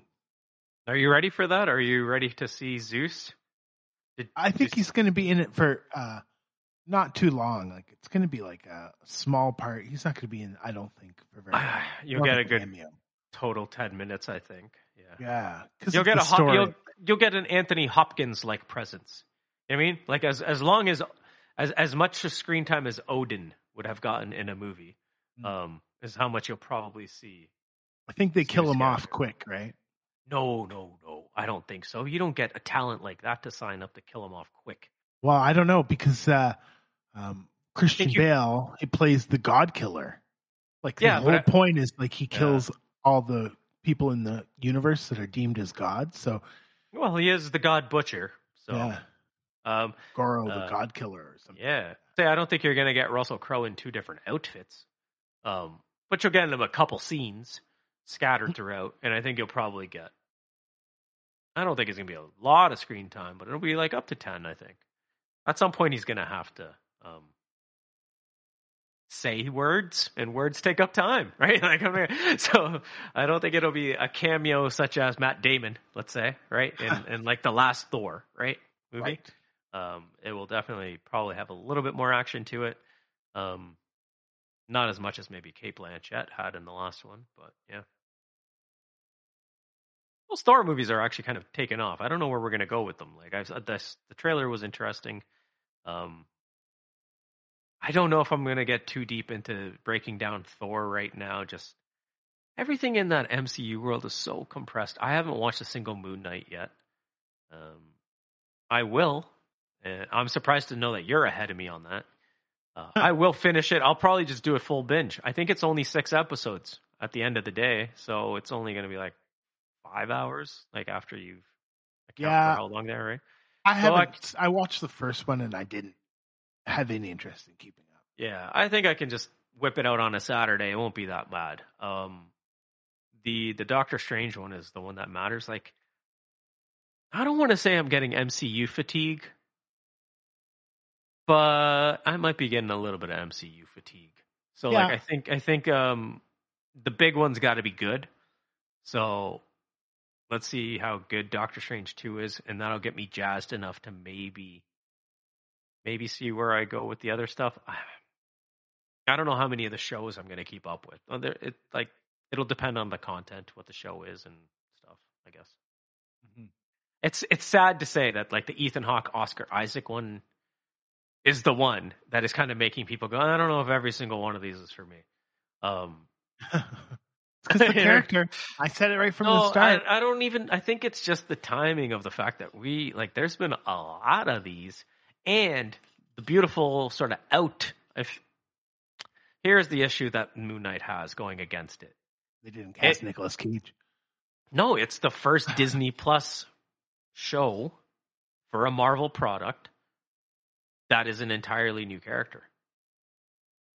Are you ready for that? Are you ready to see Zeus? Did, I think he's going to be in it for uh, not too long. Like it's going to be like a small part. He's not going to be in. I don't think for very. long. You'll get a good cameo. total ten minutes, I think. Yeah. Yeah, You'll get a hop, you'll you'll get an Anthony Hopkins like presence. You know what I mean, like as as long as as as much screen time as Odin would have gotten in a movie, Mm. um, is how much you'll probably see. I think they kill Zeus him off quick, right? No, no, no. I don't think so. You don't get a talent like that to sign up to kill him off quick. Well, I don't know because uh, um, Christian you- Bale he plays the God Killer. Like the Yeah, whole I- point is like he Yeah. kills all the people in the universe that are deemed as gods. So Well, he is the God Butcher, so yeah, um, Gorr uh, the God Killer or something. Yeah. Say, I don't think you're going to get Russell Crowe in two different outfits. Um, but you'll get him a couple scenes scattered throughout, and I think you'll probably get. I don't think it's going to be a lot of screen time, but it'll be like up to 10, I think. At some point, he's going to have to um, say words, and words take up time, right? Like, I mean, so I don't think it'll be a cameo such as Matt Damon, let's say, right? In, in like the last Thor, right? Movie Right. Um, it will definitely probably have a little bit more action to it. Um, not as much as maybe Cate Blanchett had in the last one, but yeah. Well, Thor movies are actually kind of taken off. I don't know where we're gonna go with them. Like I said, this the trailer was interesting. Um, I don't know if I'm gonna get too deep into breaking down Thor right now. Just everything in that MCU world is so compressed. I haven't watched a single Moon Knight yet. Um, I will. And I'm surprised to know that you're ahead of me on that. Uh, I will finish it. I'll probably just do a full binge. I think it's only six episodes at the end of the day, so it's only going to be like five hours, like after you've Yeah. how long they're right. I So I- haven't. I, watched the first one and I didn't have any interest in keeping up. Yeah, I think I can just whip it out on a Saturday. It won't be that bad. Um, the the Doctor Strange one is the one that matters. Like, I don't want to say I'm getting MCU fatigue, but I might be getting a little bit of MCU fatigue. So like, I think I think um, the big one's got to be good. So let's see how good Doctor Strange two is, and that'll get me jazzed enough to maybe maybe see where I go with the other stuff. I don't know how many of the shows I'm going to keep up with. There- It like it'll depend on the content, what the show is, and stuff. I guess Mm-hmm. it's it's sad to say that like the Ethan Hawke Oscar Isaac one is the one that is kind of making people go. I don't know if every single one of these is for me. Um, Because the character, I said it right from the start. I, I don't even. I think it's just the timing of the fact that we like. There's been a lot of these, and the beautiful sort of out. If here's the issue that Moon Knight has going against it. they didn't cast Nicolas Cage. No, it's the first Disney Plus show for a Marvel product that is an entirely new character.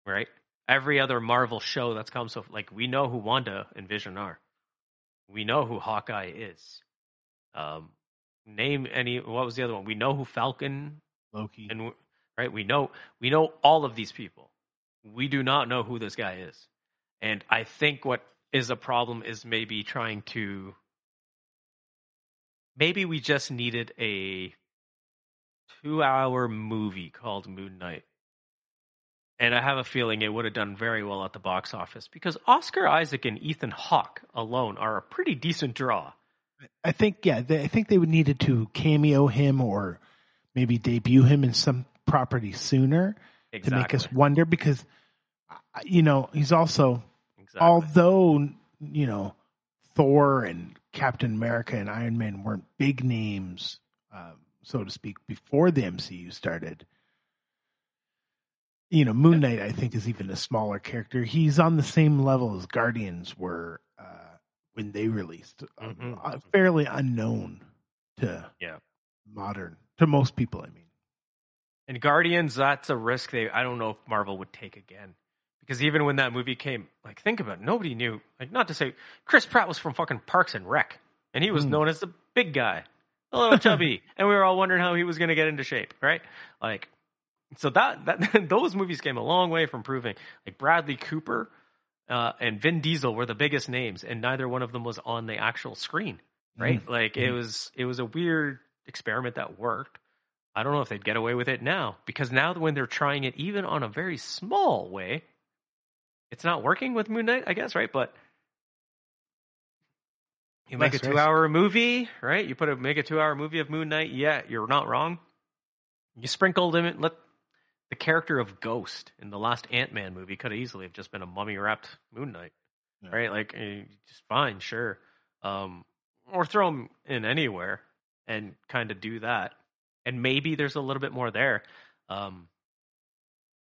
Right? Every other Marvel show that's come so like we know who Wanda and Vision are. We know who Hawkeye is. Um name any what was the other one? We know who Falcon Loki. and right we know we know all of these people we do not know who this guy is and i think what is a problem is maybe trying to maybe we just needed a two hour movie called moon knight. And i have a feeling it would have done very well at the box office because oscar isaac and ethan hawke alone are a pretty decent draw. I think, yeah, they, I think they would needed to cameo him or maybe debut him in some property sooner exactly to make us wonder because, you know, he's also, exactly. although, you know, Thor and Captain America and Iron Man weren't big names, um, so to speak, before the MCU started. You know, Moon Knight, I think, is even a smaller character. He's on the same level as Guardians were uh, when they released, Mhm. uh, fairly unknown to Yeah. modern to most people. I mean, And Guardians, that's a risk they I don't know if Marvel would take again. Because even when that movie came, like think about it, nobody knew. Like not to say Chris Pratt was from fucking Parks and Rec. And he was Hmm. known as the big guy. A little chubby. and we were all wondering how he was gonna get into shape, right? Like so that that those movies came a long way from proving like Bradley Cooper uh, and Vin Diesel were the biggest names, and neither one of them was on the actual screen, right? Like it Mhm. was it was a weird experiment that worked. I don't know if they'd get away with it now because now when they're trying it even on a very small way, it's not working with Moon Knight, I guess, right? But you make Less a two-hour movie, right? You put a make a two-hour movie of Moon Knight. Yeah, you're not wrong. You sprinkled him. in- Let the character of Ghost in the last Ant Man movie could easily have just been a mummy wrapped Moon Knight, Yeah. right? Like, eh, just fine, sure. Um, or throw him in anywhere and kind of do that, and maybe there's a little bit more there. Um,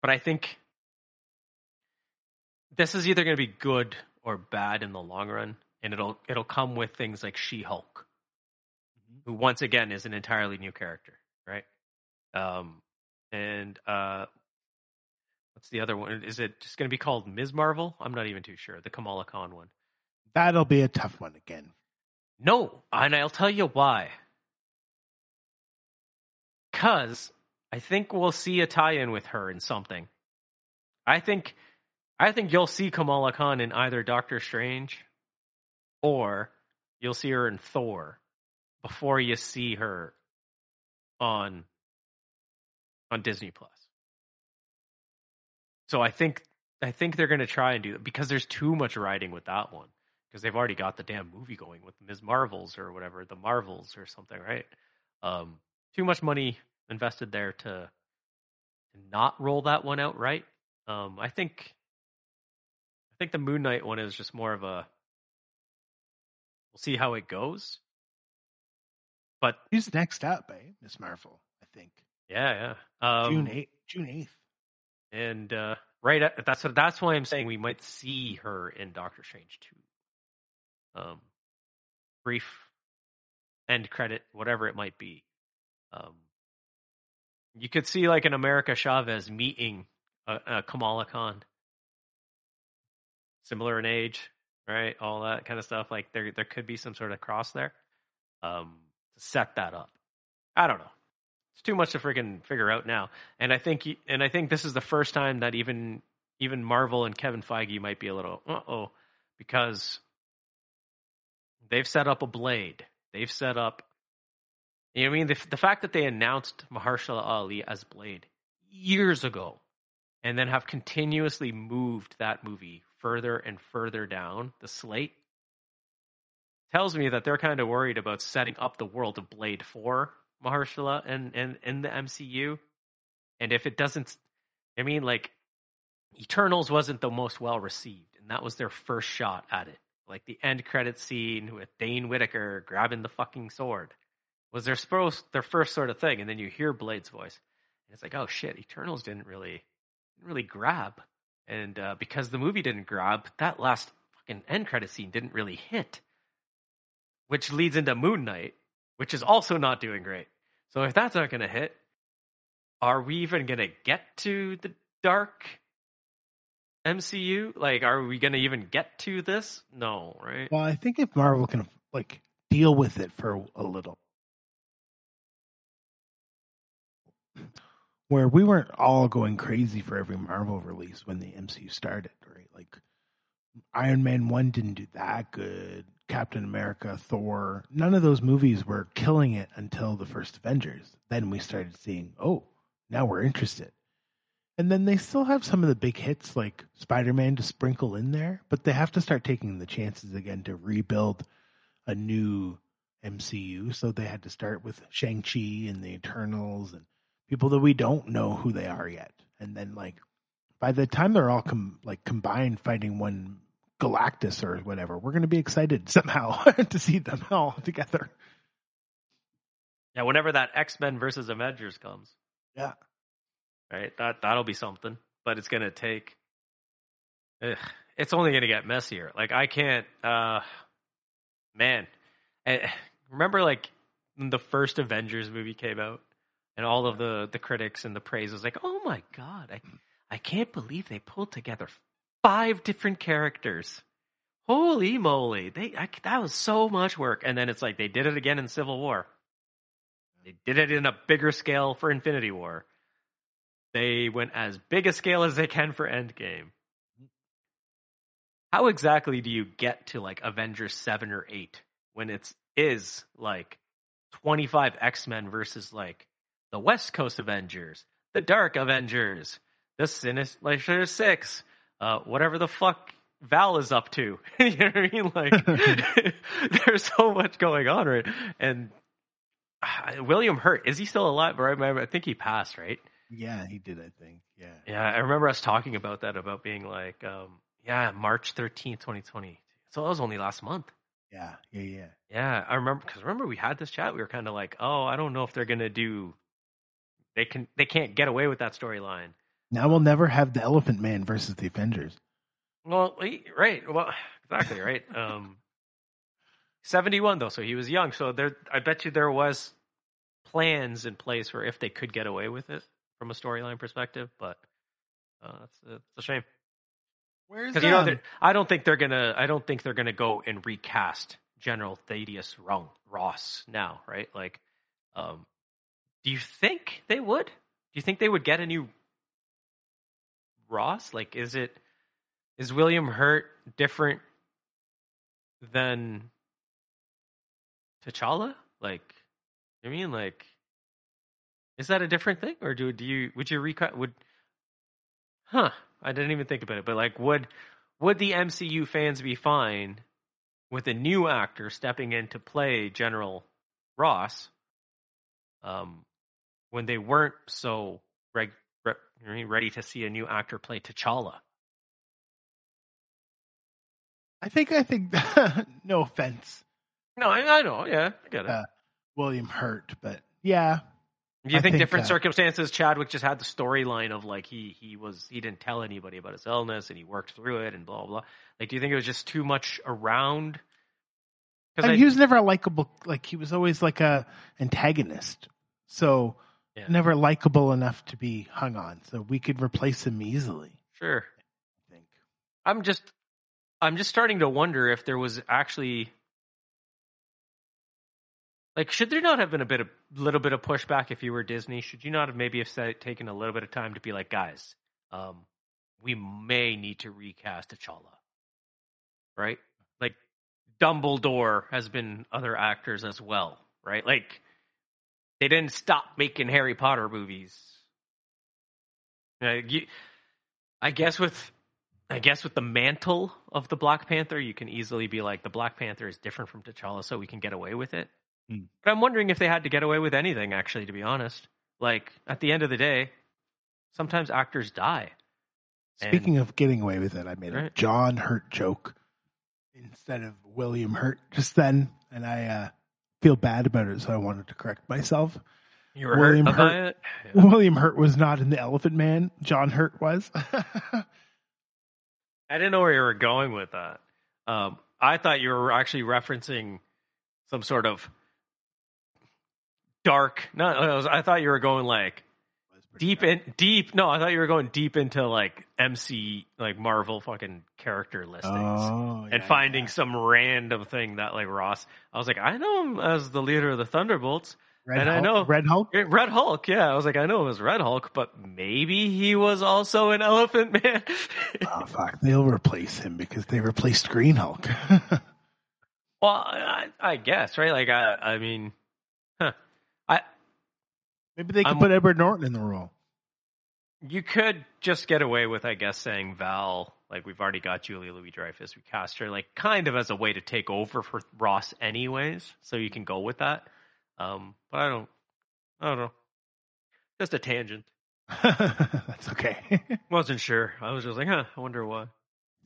but I think this is either going to be good or bad in the long run, and it'll it'll come with things like She Hulk, who once again is an entirely new character, right? Um, and uh, what's the other one? Is it just going to be called Ms. Marvel? I'm not even too sure. The Kamala Khan one. that'll be a tough one again. No, and I'll tell you why. Because I think we'll see a tie-in with her in something. I think, I think you'll see Kamala Khan in either Doctor Strange, or you'll see her in Thor, before you see her on on Disney Plus. So I think I think they're going to try and do that because there's too much riding with that one because they've already got the damn movie going with Ms. Marvels or whatever, the Marvels or something, right? Um, too much money invested there to, to not roll that one out right. Um, I think, I think the Moon Knight one is just more of a. We'll see how it goes. But Who's next up, eh? Miss Marvel, I think. yeah, yeah. Um, June eighth. June eighth. and uh, right, at, that's that's why I'm saying we might see her in Doctor Strange too. Um, brief end credit, whatever it might be. Um, you could see like an America Chavez meeting a, a Kamala Khan, similar in age, right? All that kind of stuff. Like there, there could be some sort of cross there. Um, to set that up. I don't know. It's too much to freaking figure out now. And I think, and I think this is the first time that even, even Marvel and Kevin Feige might be a little, uh oh, because they've set up a blade. They've set up, you know what I mean? The, the fact that they announced Mahershala Ali as Blade years ago and then have continuously moved that movie further and further down the slate tells me that they're kind of worried about setting up the world of Blade 4 Mahershala and, and in the MCU And if it doesn't, I mean, like, Eternals wasn't the most well received, and that was their first shot at it. Like the end credit scene with Dane Whitaker grabbing the fucking sword was their their first sort of thing, and then you hear Blade's voice, and it's like, oh shit, Eternals didn't really didn't really grab, and uh, because the movie didn't grab, that last fucking end credit scene didn't really hit, which leads into Moon Knight, which is also not doing great. So if that's not going to hit, are we even going to get to the dark MCU? Like, are we going to even get to this? No, right? Well, I think if Marvel can like deal with it for a little, where we weren't all going crazy for every Marvel release when the MCU started, right? Like Iron Man 1 didn't do that good. Captain America, Thor, none of those movies were killing it until the first Avengers. Then we started seeing, oh, now we're interested. And then they still have some of the big hits like Spider Man to sprinkle in there, but they have to start taking the chances again to rebuild a new MCU. So they had to start with Shang-Chi and the Eternals and people that we don't know who they are yet. And then like by the time they're all com- like combined fighting one Galactus or whatever, we're going to be excited somehow to see them all together. Yeah, whenever that X Men versus Avengers comes. Yeah. Right? That that'll be something. But it's gonna take ugh, it's only gonna get messier. Like I can't uh man. eh, remember like the first Avengers movie came out and all of the the critics and the praise was like, "Oh my god, I I can't believe they pulled together five different characters. Holy moly. They I, that was so much work." And then it's like they did it again in Civil War. They did it in a bigger scale for Infinity War. They went as big a scale as they can for Endgame. How exactly do you get to like Avengers 7 or 8 when it's is like 25 X-Men versus like the West Coast Avengers, the Dark Avengers, the Sinister Six, uh, whatever the fuck Val is up to. you know what I mean? Like, there's so much going on, right? And uh, William Hurt is he still alive? Or I remember, I think he passed, right? Yeah, he did, I think. Yeah. Yeah, I remember us talking about that about being like, um, yeah, March thirteenth, twenty twenty. So that was only last month. Yeah, yeah, yeah. Yeah, I remember because remember we had this chat. We were kind of like, oh, I don't know if they're gonna do. They can. They can't get away with that storyline. Now we'll never have the Elephant Man versus the Avengers. Well, right. Well, exactly right. Um, seventy-one though, so he was young. So there, I bet you there was plans in place for if they could get away with it from a storyline perspective. But uh, it's, it's a shame Where's because you know um, I don't think they're gonna. I don't think they're gonna go and recast General Thaddeus Ro- Ross now, right? Like, um, do you think they would? Do you think they would get a new Ross? Like, is it is William Hurt different than T'Challa? Like, I mean, like, is that a different thing, or do do you would you recut would? Huh? I didn't even think about it, but like, would would the MCU fans be fine with a new actor stepping in to play General Ross? Um, when they weren't so reg- re- ready to see a new actor play T'Challa. I think I think no offense, No, I, I know. Yeah, I get it. Uh, William Hurt, but yeah, Do you think, think, different uh, circumstances? Chadwick just had the storyline of like he he was he didn't tell anybody about his illness and he worked through it and blah blah. blah. Like, do you think it was just too much around? and I- he was never a likable. Like he was always like a antagonist, so Yeah. never likable enough to be hung on. So we could replace him easily. sure. I think. I'm just I'm just starting to wonder if there was actually like should there not have been a bit of little bit of pushback if you were Disney? Should you not have maybe have said, taken a little bit of time to be like, guys, um, we may need to recast T'Challa, right? Like Dumbledore has been other actors as well, right? Like they didn't stop making Harry Potter movies. I guess with I guess with the mantle of the Black Panther, you can easily be like the Black Panther is different from T'Challa, so we can get away with it. Hmm. But I'm wondering if they had to get away with anything, actually, to be honest. Like at the end of the day, sometimes actors die. Speaking of getting away with it, I made a John Hurt joke instead of William Hurt just then, and I uh, feel bad about it, so I wanted to correct myself. You were William hurt Hurt-. Yeah. William Hurt was not in the Elephant Man. John Hurt was. I didn't know where you were going with that. Um, I thought you were actually referencing some sort of dark. No, I thought you were going like deep in deep. No, I thought you were going deep into like MC like Marvel fucking character listings. Oh, and finding yeah. some random thing that like Ross. I was like, I know him as the leader of the Thunderbolts, Red and I know- Red Hulk. Red Hulk. Yeah, I was like, I know it was Red Hulk, but maybe he was also an Elephant Man. Oh fuck! They'll replace him because they replaced Green Hulk. well, I, I guess right. Like, I, I mean, huh. Maybe they could I'm- put Edward Norton in the role. you could just get away with, I guess, saying Val. Like, we've already got Julia Louis Dreyfus. We cast her like kind of as a way to take over for Ross, anyways. So you can go with that. Um, but I don't. I don't know. Just a tangent. That's okay. Wasn't sure. I was just like, huh. I wonder why.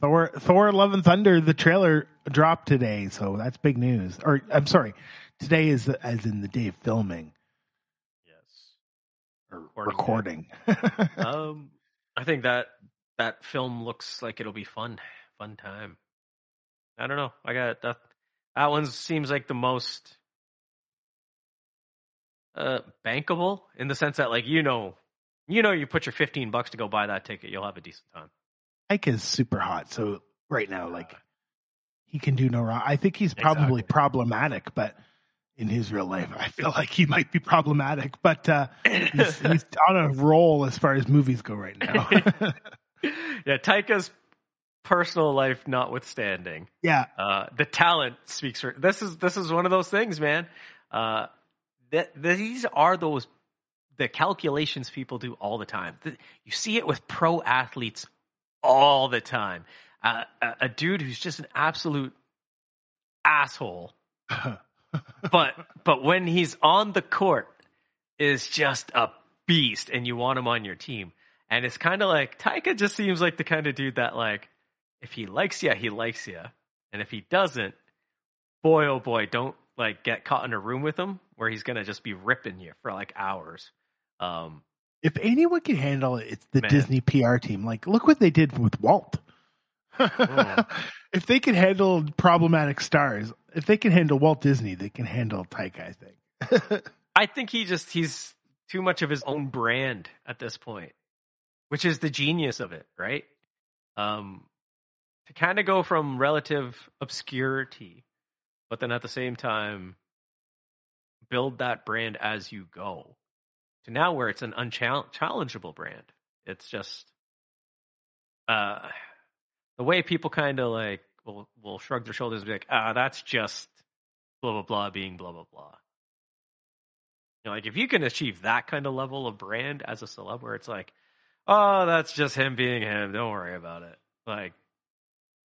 Thor, Thor: Love and Thunder. The trailer dropped today, so that's big news. Or I'm sorry, today is as in the day of filming Recording recording. um, I think that that film looks like it'll be fun, fun time. I don't know. I got that. That one seems like the most uh bankable in the sense that, like, you know, you know, you put your fifteen bucks to go buy that ticket, you'll have a decent time. Taika is super hot, so right now, like he can do no wrong. I think he's probably Exactly. problematic, but in his real life, I feel like he might be problematic. But uh, he's, he's on a roll as far as movies go right now. yeah, Taika's personal life notwithstanding, yeah, uh, the talent speaks for. This is this is one of those things, man. Uh, that these are those the calculations people do all the time. You see it with pro athletes all the time. Uh, a, a dude who's just an absolute asshole, but but when he's on the court, is just a beast, and you want him on your team. And it's kind of like Taika just seems like the kind of dude that like if he likes you, he likes you, and if he doesn't, boy oh boy, don't like get caught in a room with him where he's gonna just be ripping you for like hours. Um, if anyone can handle it, it's the Man. Disney PR team. Like, look what they did with Walt. if they can handle problematic stars, if they can handle Walt Disney, they can handle Taika. I think. I think he just he's too much of his own brand at this point, which is the genius of it, right? Um, to kind of go from relative obscurity, but then at the same time build that brand as you go to now where it's an unchallengeable brand. It's just uh, the way people kind of like will will shrug their shoulders and be like, ah, that's just blah blah blah being blah blah blah. You know, like if you can achieve that kind of level of brand as a celeb, where it's like, oh, that's just him being him. Don't worry about it. Like,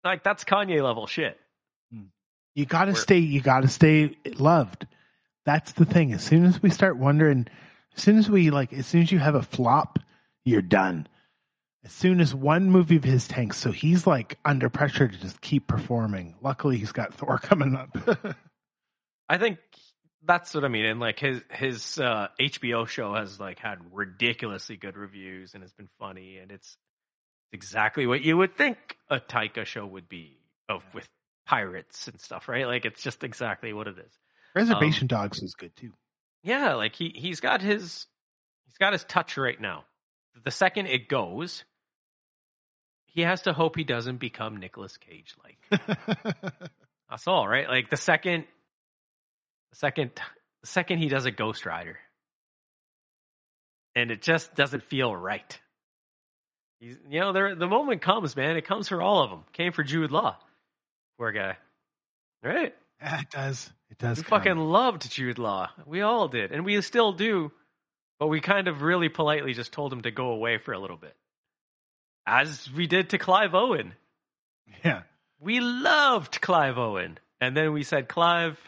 like that's Kanye level shit. You got to We're- stay. You got to stay loved. That's the thing. As soon as we start wondering, as soon as we like, as soon as you have a flop, you're done. As soon as one movie of his tanks, so he's like under pressure to just keep performing. Luckily, he's got Thor coming up. I think that's what I mean. And like his his uh, HBO show has like had ridiculously good reviews and it's been funny, and it's exactly what you would think a Taika show would be of with pirates and stuff, right? Like it's just exactly what it is. Reservation Dogs was good too. Yeah, like he he's got his he's got his touch right now. The second it goes, he has to hope he doesn't become Nicolas Cage like. That's all, right? Like the second the second the second he does a Ghost Rider. And it just doesn't feel right. He's, you know, there the moment comes, man. It comes for all of them. Came for Jude Law. Poor guy. Right? Yeah, it does. It does. We come. fucking loved Jude Law. We all did, and we still do. But we kind of really politely just told him to go away for a little bit, as we did to Clive Owen. yeah. We loved Clive Owen, and then we said, Clive,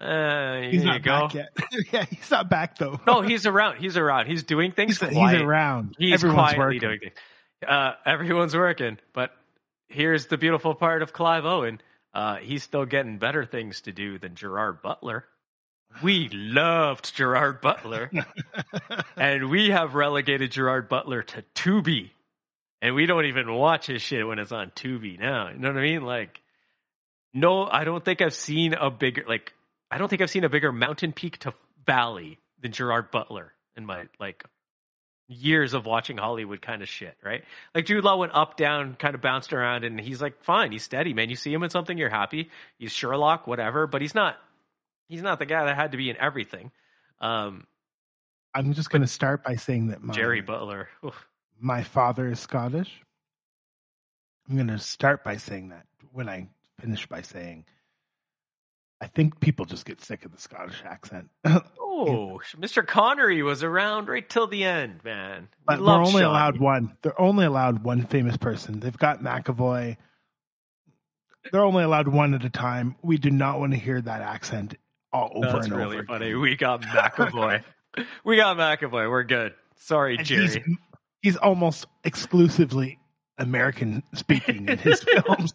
Uh, He's not you go. back yet. yeah, he's not back though. No, he's around. He's around. He's doing things he's, he's around. He's Everyone's working. doing things. Uh, everyone's working, but here's the beautiful part of Clive Owen. Uh, he's still getting better things to do than Gerard Butler. We loved Gerard Butler, and we have relegated Gerard Butler to Tubi, and we don't even watch his shit when it's on Tubi now. You know what I mean? Like, no, I don't think I've seen a bigger like. I don't think I've seen a bigger mountain peak to valley than Gerard Butler in my like years of watching Hollywood kind of shit, right? Like Jude Law went up, down, kind of bounced around, and he's like fine, he's steady, man. You see him in something, you're happy. He's Sherlock, whatever, but he's not. He's not the guy that had to be in everything. Um, I'm just going to start by saying that my, Jerry Butler. oof. My father is Scottish. I'm going to start by saying that when I finish by saying I think people just get sick of the Scottish accent. Oh, Mr. Connery was around right till the end, man. We but they're only Sean. allowed one. They're only allowed one famous person. They've got McAvoy. They're only allowed one at a time. We do not want to hear that accent all over That's and really over. funny. We got McAvoy. we got McAvoy. We're good. Sorry, And Jerry. He's, almost exclusively American speaking in his films.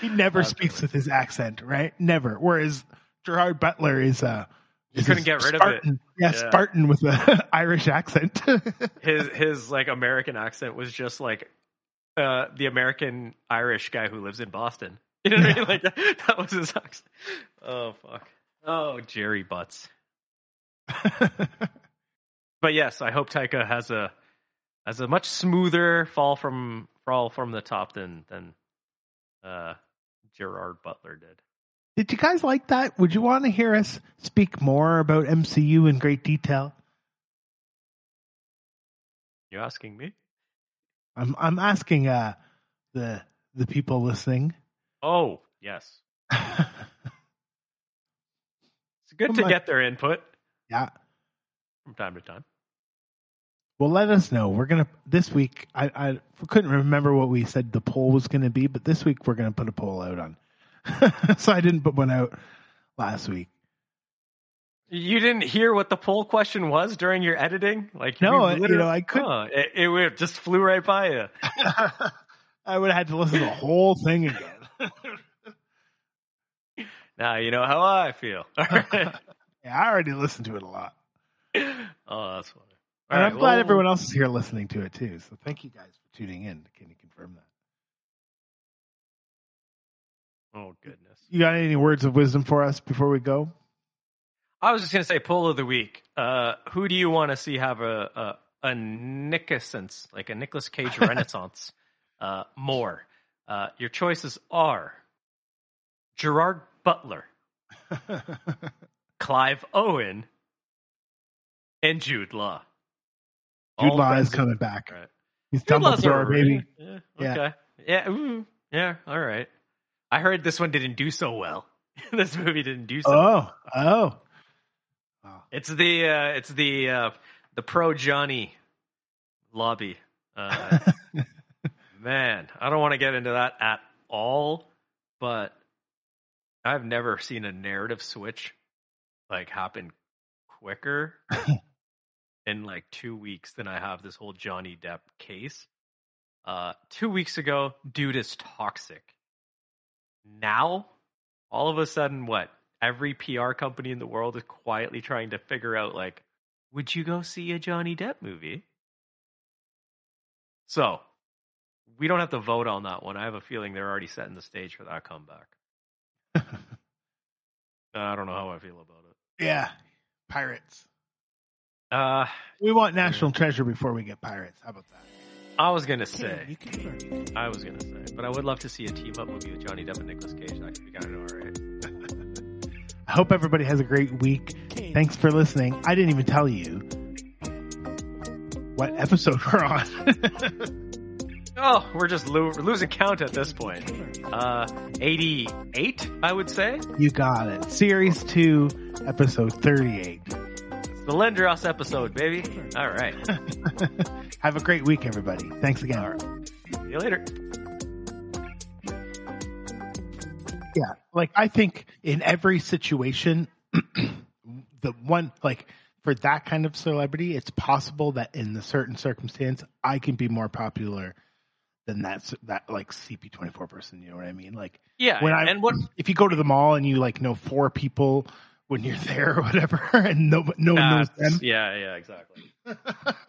He never speaks with his accent, right? Never. Whereas Gerard Butler is uh He couldn't get rid of it. Spartan. Yeah, Yeah. Spartan with an Irish accent. his his like American accent was just like uh the American Irish guy who lives in Boston. You know what I mean? Like that was his accent. Oh fuck. Oh Jerry Butts. But yes, I hope Taika has a has a much smoother fall from fall from the top than than uh Gerard Butler did. Did you guys like that? Would you want to hear us speak more about MCU in great detail? You're asking me? I'm I'm asking uh the the people listening. Oh, yes. It's good to get their input yeah. from time to time. Well, let us know. We're gonna this week. I, I couldn't remember what we said the poll was gonna be, but this week we're gonna put a poll out on. so I didn't put one out last week. You didn't hear what the poll question was during your editing? Like No, you know, I couldn't- Huh, it, it just flew right by you. I would have had to listen to the whole thing again. Now you know how I feel. Yeah, I already listened to it a lot, oh, that's and I'm glad well, everyone else is here listening to it too. So thank you guys for tuning in. Can you confirm that? Oh goodness. You got any words of wisdom for us before we go? I was just gonna say poll of the week. Uh, who do you want to see have a a, a Nicholson's like a Nicolas Cage Renaissance? uh, more. Uh, your choices are Gerard Butler, Clive Owen, and Jude Law. Jude All Law is coming back. Right. He's Jude Dumbledore, baby. Yeah. Yeah. Okay. Yeah. ooh, yeah. All right. I heard this one didn't do so well. this movie didn't do so. well. Oh, oh. Wow. It's the uh, it's the uh, the pro Johnny lobby. Uh, man, I don't want to get into that at all, but I've never seen a narrative switch like happen quicker in like two weeks than I have this whole Johnny Depp case. Uh, two weeks ago, dude is toxic. Now, all of a sudden, what? Every PR company in the world is quietly trying to figure out, like, would you go see a Johnny Depp movie? So, we don't have to vote on that one. I have a feeling they're already setting the stage for that comeback. I don't know how I feel about it. yeah, pirates. Uh, We want National Treasure before we get pirates. How about that? I was gonna say, you confirm? I was gonna say, but I would love to see a team up movie with Johnny Depp and Nicolas Cage. That could be kind of alright. I hope everybody has a great week. Thanks for listening. I didn't even tell you what episode we're on. Oh, we're just lo- we're losing count at this point. Uh, eighty-eight, I would say. you got it. Series 2, episode 38. The Lendros episode, baby. All right. Have a great week, everybody. Thanks again. All right. See you later. Yeah. Like, I think in every situation, the one like for that kind of celebrity, it's possible that in the certain circumstance, I can be more popular than that that like CP twenty four person. You know what I mean? Like Yeah, when I and what if you go to the mall and you like know four people when you're there or whatever, and no no one knows them. Yeah, yeah, exactly.